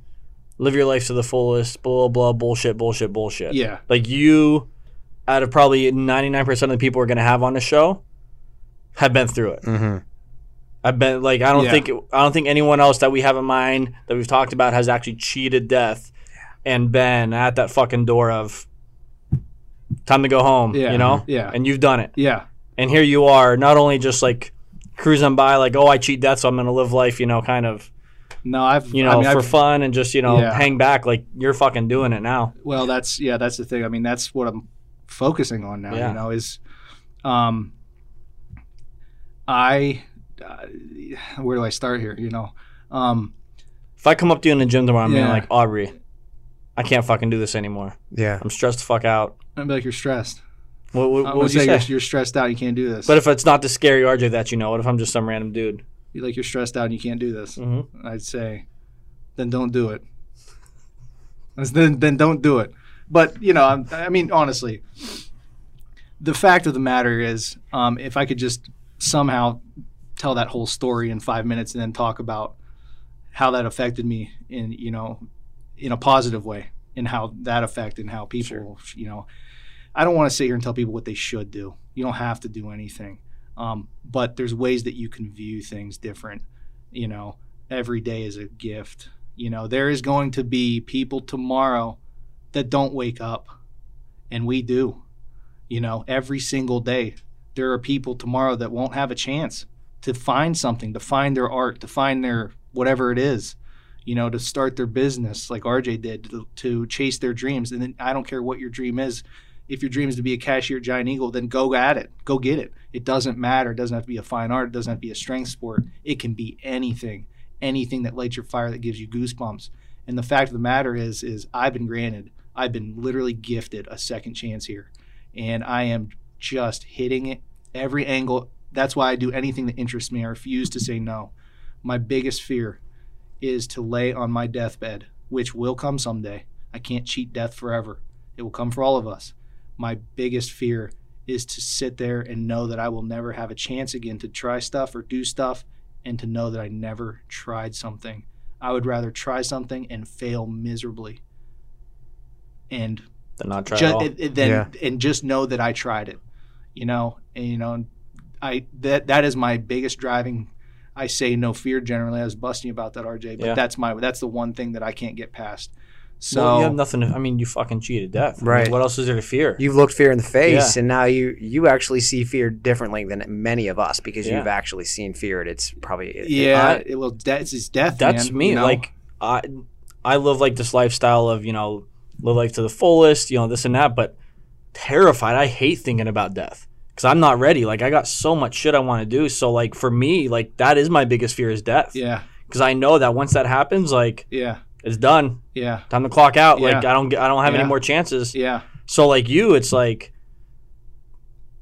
"Live your life to the fullest." Blah blah bullshit, bullshit, bullshit. yeah, Like you, out of probably ninety nine percent of the people we're gonna have on the show, have been through it. mm-hmm. I've been like I don't Yeah. think I don't think anyone else that we have in mind that we've talked about has actually cheated death and been at that fucking door of time to go home. Yeah. You know. Yeah. And you've done it. yeah, And here you are, not only just like cruising by, like oh I cheat death, so I'm gonna live life, you know, kind of no, I've you know I mean, for I've, fun and just you know Yeah. hang back. Like you're fucking doing it now. well, that's yeah, that's the thing. I mean, that's what I'm focusing on now. Yeah. You know, is um, I uh, where do I start here? You know, um, If I come up to you in the gym tomorrow, I'm being Yeah. like Aubrey, I can't fucking do this anymore. yeah. I'm stressed the fuck out. I'd be like, you're stressed. What, what, what would you say you're, you're stressed out. You can't do this. But if it's not the scary RJ that you know, what if I'm just some random dude? you like you're stressed out and you can't do this, Mm-hmm. I'd say, then don't do it. Then then don't do it. But you know, I'm, I mean, honestly, the fact of the matter is, um, if I could just somehow tell that whole story in five minutes and then talk about how that affected me in you know in a positive way and how that affected and how people you know i don't want to sit here and tell people what they should do. You don't have to do anything. Um, but there's ways that you can view things different. You know every day is a gift. You know there is going to be people tomorrow that don't wake up and we do. You know every single day there are people tomorrow that won't have a chance to find something to find their art to find their whatever it is you know to start their business like rj did to, to chase their dreams. And then i don't care what your dream is if your dream is to be a cashier giant eagle then go at it. Go get it. It doesn't matter. It doesn't have to be a fine art. It doesn't have to be a strength sport. It can be anything. Anything that lights your fire that gives you goosebumps. And the fact of the matter is is i've been granted i've been literally gifted a second chance here. And i am just hitting it every angle. That's why i do anything that interests me. I refuse to say no. My biggest fear is to lay on my deathbed which will come someday. I can't cheat death forever. It will come for all of us my biggest fear is to sit there and know that I will never have a chance again to try stuff or do stuff and to know that I never tried something. I would rather try something and fail miserably and Then not try ju- at all. and- and then Yeah. and just know that I tried it. You know, and you know, I that that is my biggest driving. I say no fear generally. I was busting about that, RJ, but Yeah. that's my that's the one thing that I can't get past. So well, you have nothing. To, I mean, you fucking cheated death. I mean, Right. what else is there to fear? You've looked fear in the face, Yeah. and now you you actually see fear differently than many of us because Yeah. you've actually seen fear. And it's probably it- yeah, I- it, well, that's his death. That's man, me. you know? Like I, I live like this lifestyle of you know live life to the fullest. You know this and that, but terrified. I hate thinking about death because I'm not ready. Like I got so much shit I want to do. So like for me, like that is my biggest fear is death. yeah, Because I know that once that happens, like yeah, it's done. yeah, Time to clock out. Like I don't. I don't have Yeah. any more chances. yeah. So like you, it's like.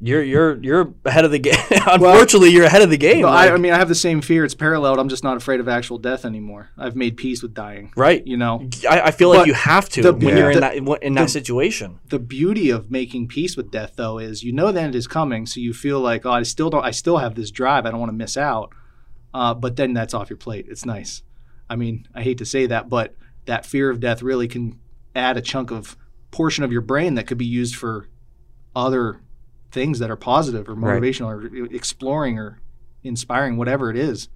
You're you're you're ahead of the game. Unfortunately, you're ahead of the game. No, I, like- I mean, I have the same fear. It's paralleled. I'm just not afraid of actual death anymore. I've made peace with dying. right. You know, I, I feel like you have to the- when you're in the- that in that the- situation. the beauty of making peace with death, though, is you know the end is coming, so you feel like, oh, I still don't. I still have this drive. I don't want to miss out. Uh, but then that's off your plate. It's nice. I mean, I hate to say that, but that fear of death really can add a chunk of portion of your brain that could be used for other things that are positive or Right. motivational or exploring or inspiring, whatever it is.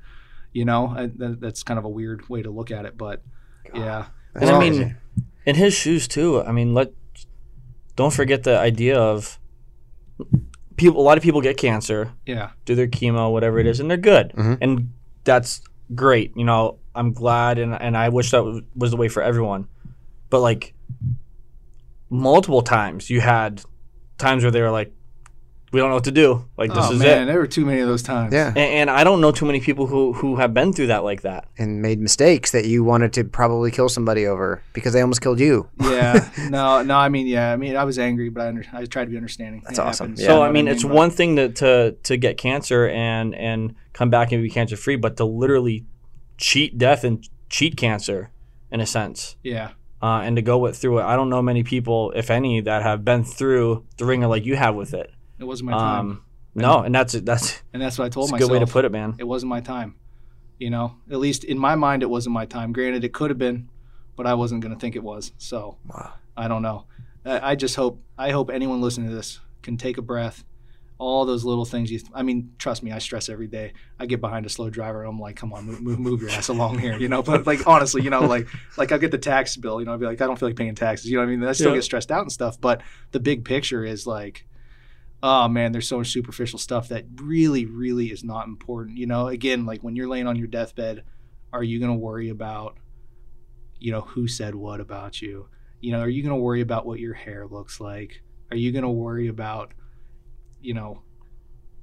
You know, I, that, that's kind of a weird way to look at it, but yeah. That's And I mean, in his shoes too. I mean, let don't forget the idea of people. A lot of people get cancer, Yeah. do their chemo, whatever it is, and they're good, Mhm. and that's great. You know, I'm glad, and and I wish that was- the way for everyone. But like multiple times, you had times where they were like, "We don't know what to do. Like this oh is man, it." there were too many of those times. yeah, And, and I don't know too many people who who have been through that like that. and made mistakes that you wanted to probably kill somebody over because they almost killed you. yeah no no i mean yeah i mean i was angry but i, under, I tried to be understanding That's It awesome. happens. Yeah. So I mean, it's But- one thing to, to to get cancer and and come back and be cancer free, but to literally cheat death and cheat cancer, in a sense, yeah uh, and to go with, through it. I don't know many people, if any, that have been through the ringer like you have with it. It wasn't my time. Um, no, and that's that's, and that's what i told that's a good way to put it, man. it wasn't my time you know? At least in my mind it wasn't my time. Granted it could have been but i wasn't going to think it was so Wow. i don't know. I, I just hope i hope anyone listening to this can take a breath. All those little things you i mean trust me i stress every day. I get behind a slow driver and i'm like come on move, move, move your ass along here you know? But like honestly you know like like i'll get the tax bill you know i'll be like i don't feel like paying taxes you know what i mean? I still Yeah. get stressed out and stuff but the big picture is like oh man there's so much superficial stuff that really really is not important you know again like when you're laying on your deathbed are you going to worry about you know who said what about you you know are you going to worry about what your hair looks like are you going to worry about you know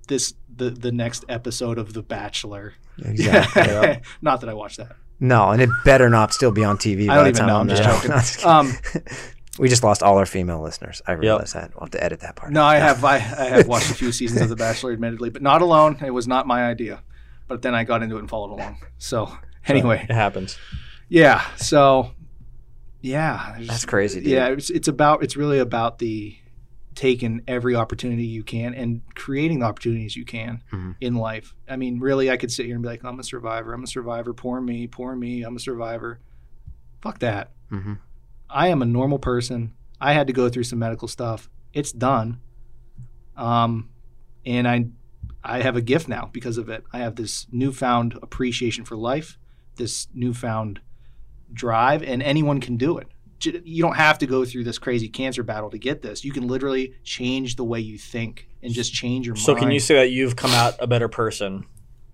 this the the next episode of the bachelor Exactly. not that i watch that no, and it better not still be on TV. I by don't the even time know, I'm just joking. No, I'm just kidding. um we just lost all our female listeners. I realize that. We'll have to edit that part. no i have I, I have watched a few seasons of the bachelor admittedly but not alone it was not my idea but then i got into it and followed along so anyway It happens. Yeah. So, yeah, That's crazy, dude. Yeah, it's, it's about it's really about the taking every opportunity you can and creating the opportunities you can Mhm. in life. I mean, really, I could sit here and be like, I'm a survivor. I'm a survivor. Poor me. Poor me. I'm a survivor. Fuck that. hmm I am a normal person. I had to go through some medical stuff. It's done. Um, and I, I have a gift now because of it. I have this newfound appreciation for life, this newfound drive, and anyone can do it. You don't have to go through this crazy cancer battle to get this. You can literally change the way you think and just change your So mind. So, can you say that you've come out a better person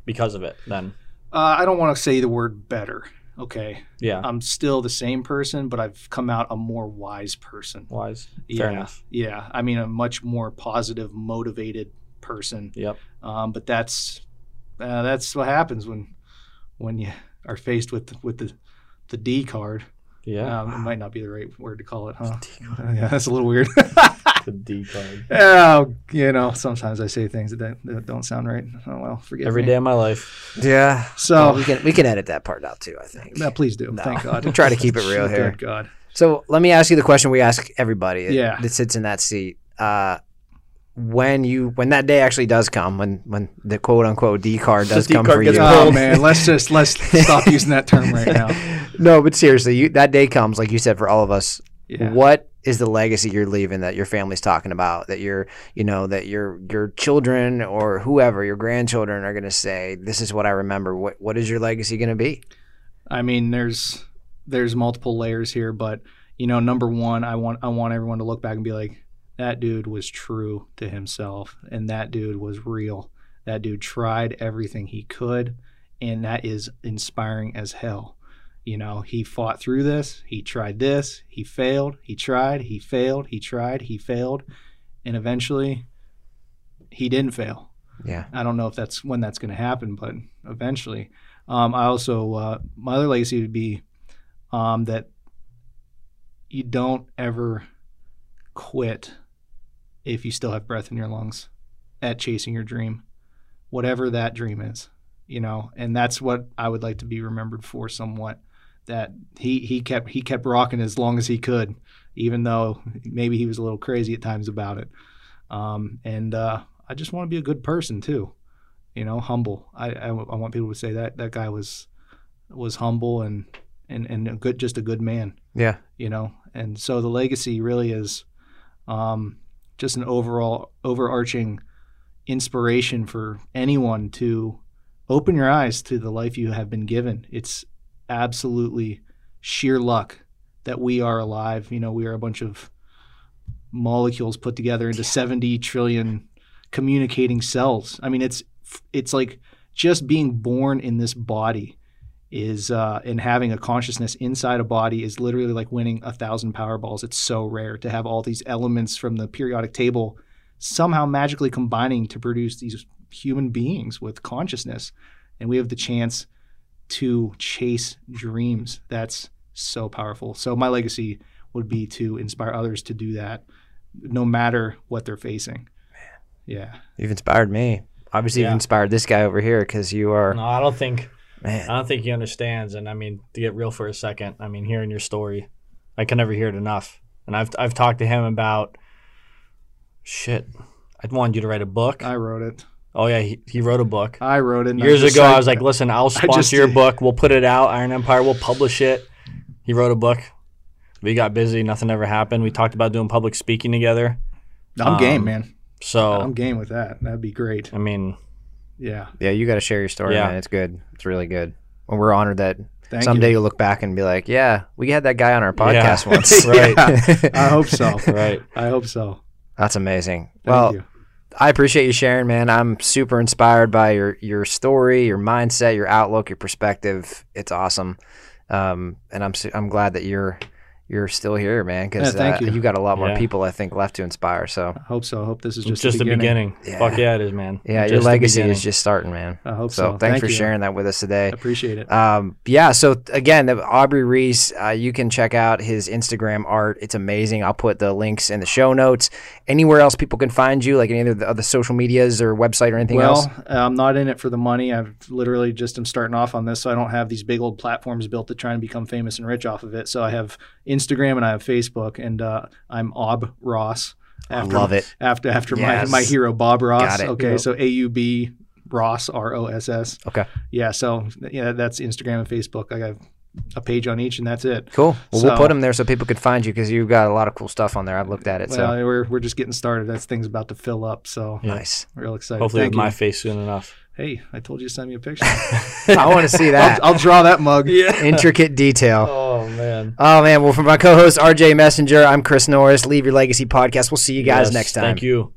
because of it? Then, Uh, I don't want to say the word better. Okay, yeah, I'm still the same person, but I've come out a more wise person. wise. yeah, enough. Yeah, I mean a much more positive, motivated person. Yep. Um, but that's uh, that's what happens when when you are faced with with the the D card. Yeah. Um, it might not be the right word to call it, huh? yeah, that's a little weird. the D card. oh, you know, sometimes I say things that, that don't sound right. Oh well, forgive Every me. day of my life. Yeah. So Well, we can we can edit that part out too. I think. no, please do. No. Thank God. We'll try to keep it real here. Good God. So let me ask you the question we ask everybody Yeah. that sits in that seat. Uh, when you when that day actually does come, when when the quote unquote D card does D come card for gets you. Oh man, let's just let's stop using that term right now. no, but seriously, you, that day comes, like you said, for all of us. Yeah. What is the legacy you're leaving that your family's talking about? That your you know that your your children or whoever your grandchildren are going to say, "This is what I remember." What what is your legacy going to be? I mean, there's there's multiple layers here, but you know, number one, I want I want everyone to look back and be like, that dude was true to himself, and that dude was real. That dude tried everything he could, and that is inspiring as hell. You know, he fought through this. He tried this. He failed. He tried. He failed. He tried. He failed, and eventually, he didn't fail. Yeah. I don't know if that's when that's going to happen, but eventually. Um, I also uh, my other legacy would be um, that you don't ever quit if you still have breath in your lungs at chasing your dream, whatever that dream is, you know. And that's what I would like to be remembered for, somewhat. That he he kept he kept rocking as long as he could, even though maybe he was a little crazy at times about it. Um, and uh, I just want to be a good person too you know, humble. I, I, I want people to say that that guy was was humble and and and a good, just a good man. Yeah. You know, and so the legacy really is um, just an overall overarching inspiration for anyone to open your eyes to the life you have been given. It's absolutely sheer luck that we are alive. You know, we are a bunch of molecules put together into 70 trillion communicating cells. I mean, it's it's like just being born in this body is uh, and having a consciousness inside a body is literally like winning a thousand Powerballs. It's so rare to have all these elements from the periodic table somehow magically combining to produce these human beings with consciousness, and we have the chance to chase dreams. That's so powerful. So my legacy would be to inspire others to do that, no matter what they're facing. Yeah. You've inspired me. Obviously, Yeah. you've inspired this guy over here because you are, No, I don't think man. I don't think he understands. And I mean, to get real for a second, I mean, hearing your story, I can never hear it enough. And I've I've talked to him about shit. I'd wanted you to write a book. I wrote it. Oh yeah, he, he wrote a book. I wrote it. Years ago, said- I was like, listen, I'll sponsor just- your book. We'll put it out. Iron Empire, we'll publish it. He wrote a book. We got busy. Nothing ever happened. We talked about doing public speaking together. I'm game, um, man. So, I'm game with that. That'd be great. I mean, Yeah. Yeah, you got to share your story, Yeah. man. It's good. It's really good. Well, we're honored that Thank someday you. you'll look back and be like, yeah, we had that guy on our podcast Yeah. once. Right. I hope so. right. I hope so. That's amazing. Thank well, you. I appreciate you sharing, man. I'm super inspired by your your story, your mindset, your outlook, your perspective. It's awesome, um, and I'm I'm glad that you're you're still here, man. Because Yeah, thank uh, you. you got a lot more Yeah. people, I think, left to inspire. So I hope so. I hope this is just, just the beginning. Yeah. Fuck yeah, it is, man. yeah, Just your legacy is just starting, man. I hope So, so. thanks Thank for you. sharing that with us today. Appreciate it. Um, yeah. So again, the Aubrey Reese, uh, you can check out his Instagram art. It's amazing. I'll put the links in the show notes. Anywhere else people can find you, like any of the other social medias or website or anything else. well, I'm not in it for the money. I've literally just am starting off on this, so I don't have these big old platforms built to try and become famous and rich off of it. So I have Instagram and I have Facebook, and uh, I'm Aub Ross. After, love it. After after Yes. my my hero Bob Ross. Got it. Okay, Yep. so A U B Ross R O S S. Okay. Yeah, so yeah, that's Instagram and Facebook. I have a page on each, and that's it. Cool. Well, we'll put them there so people could find you because you've got a lot of cool stuff on there. I've looked at it. Well, so we're we're just getting started. That's thing's about to fill up, so Yeah. nice. real excited. Hopefully, Thank with my face soon enough. Hey, I told you to send me a picture. I want to see that I'll, I'll draw that mug. Yeah. intricate detail. Oh man. Oh man. Well, for my co-host RJ Messenger, I'm Chris Norris. Leave your legacy podcast. We'll see you guys Yes, next time. Thank you.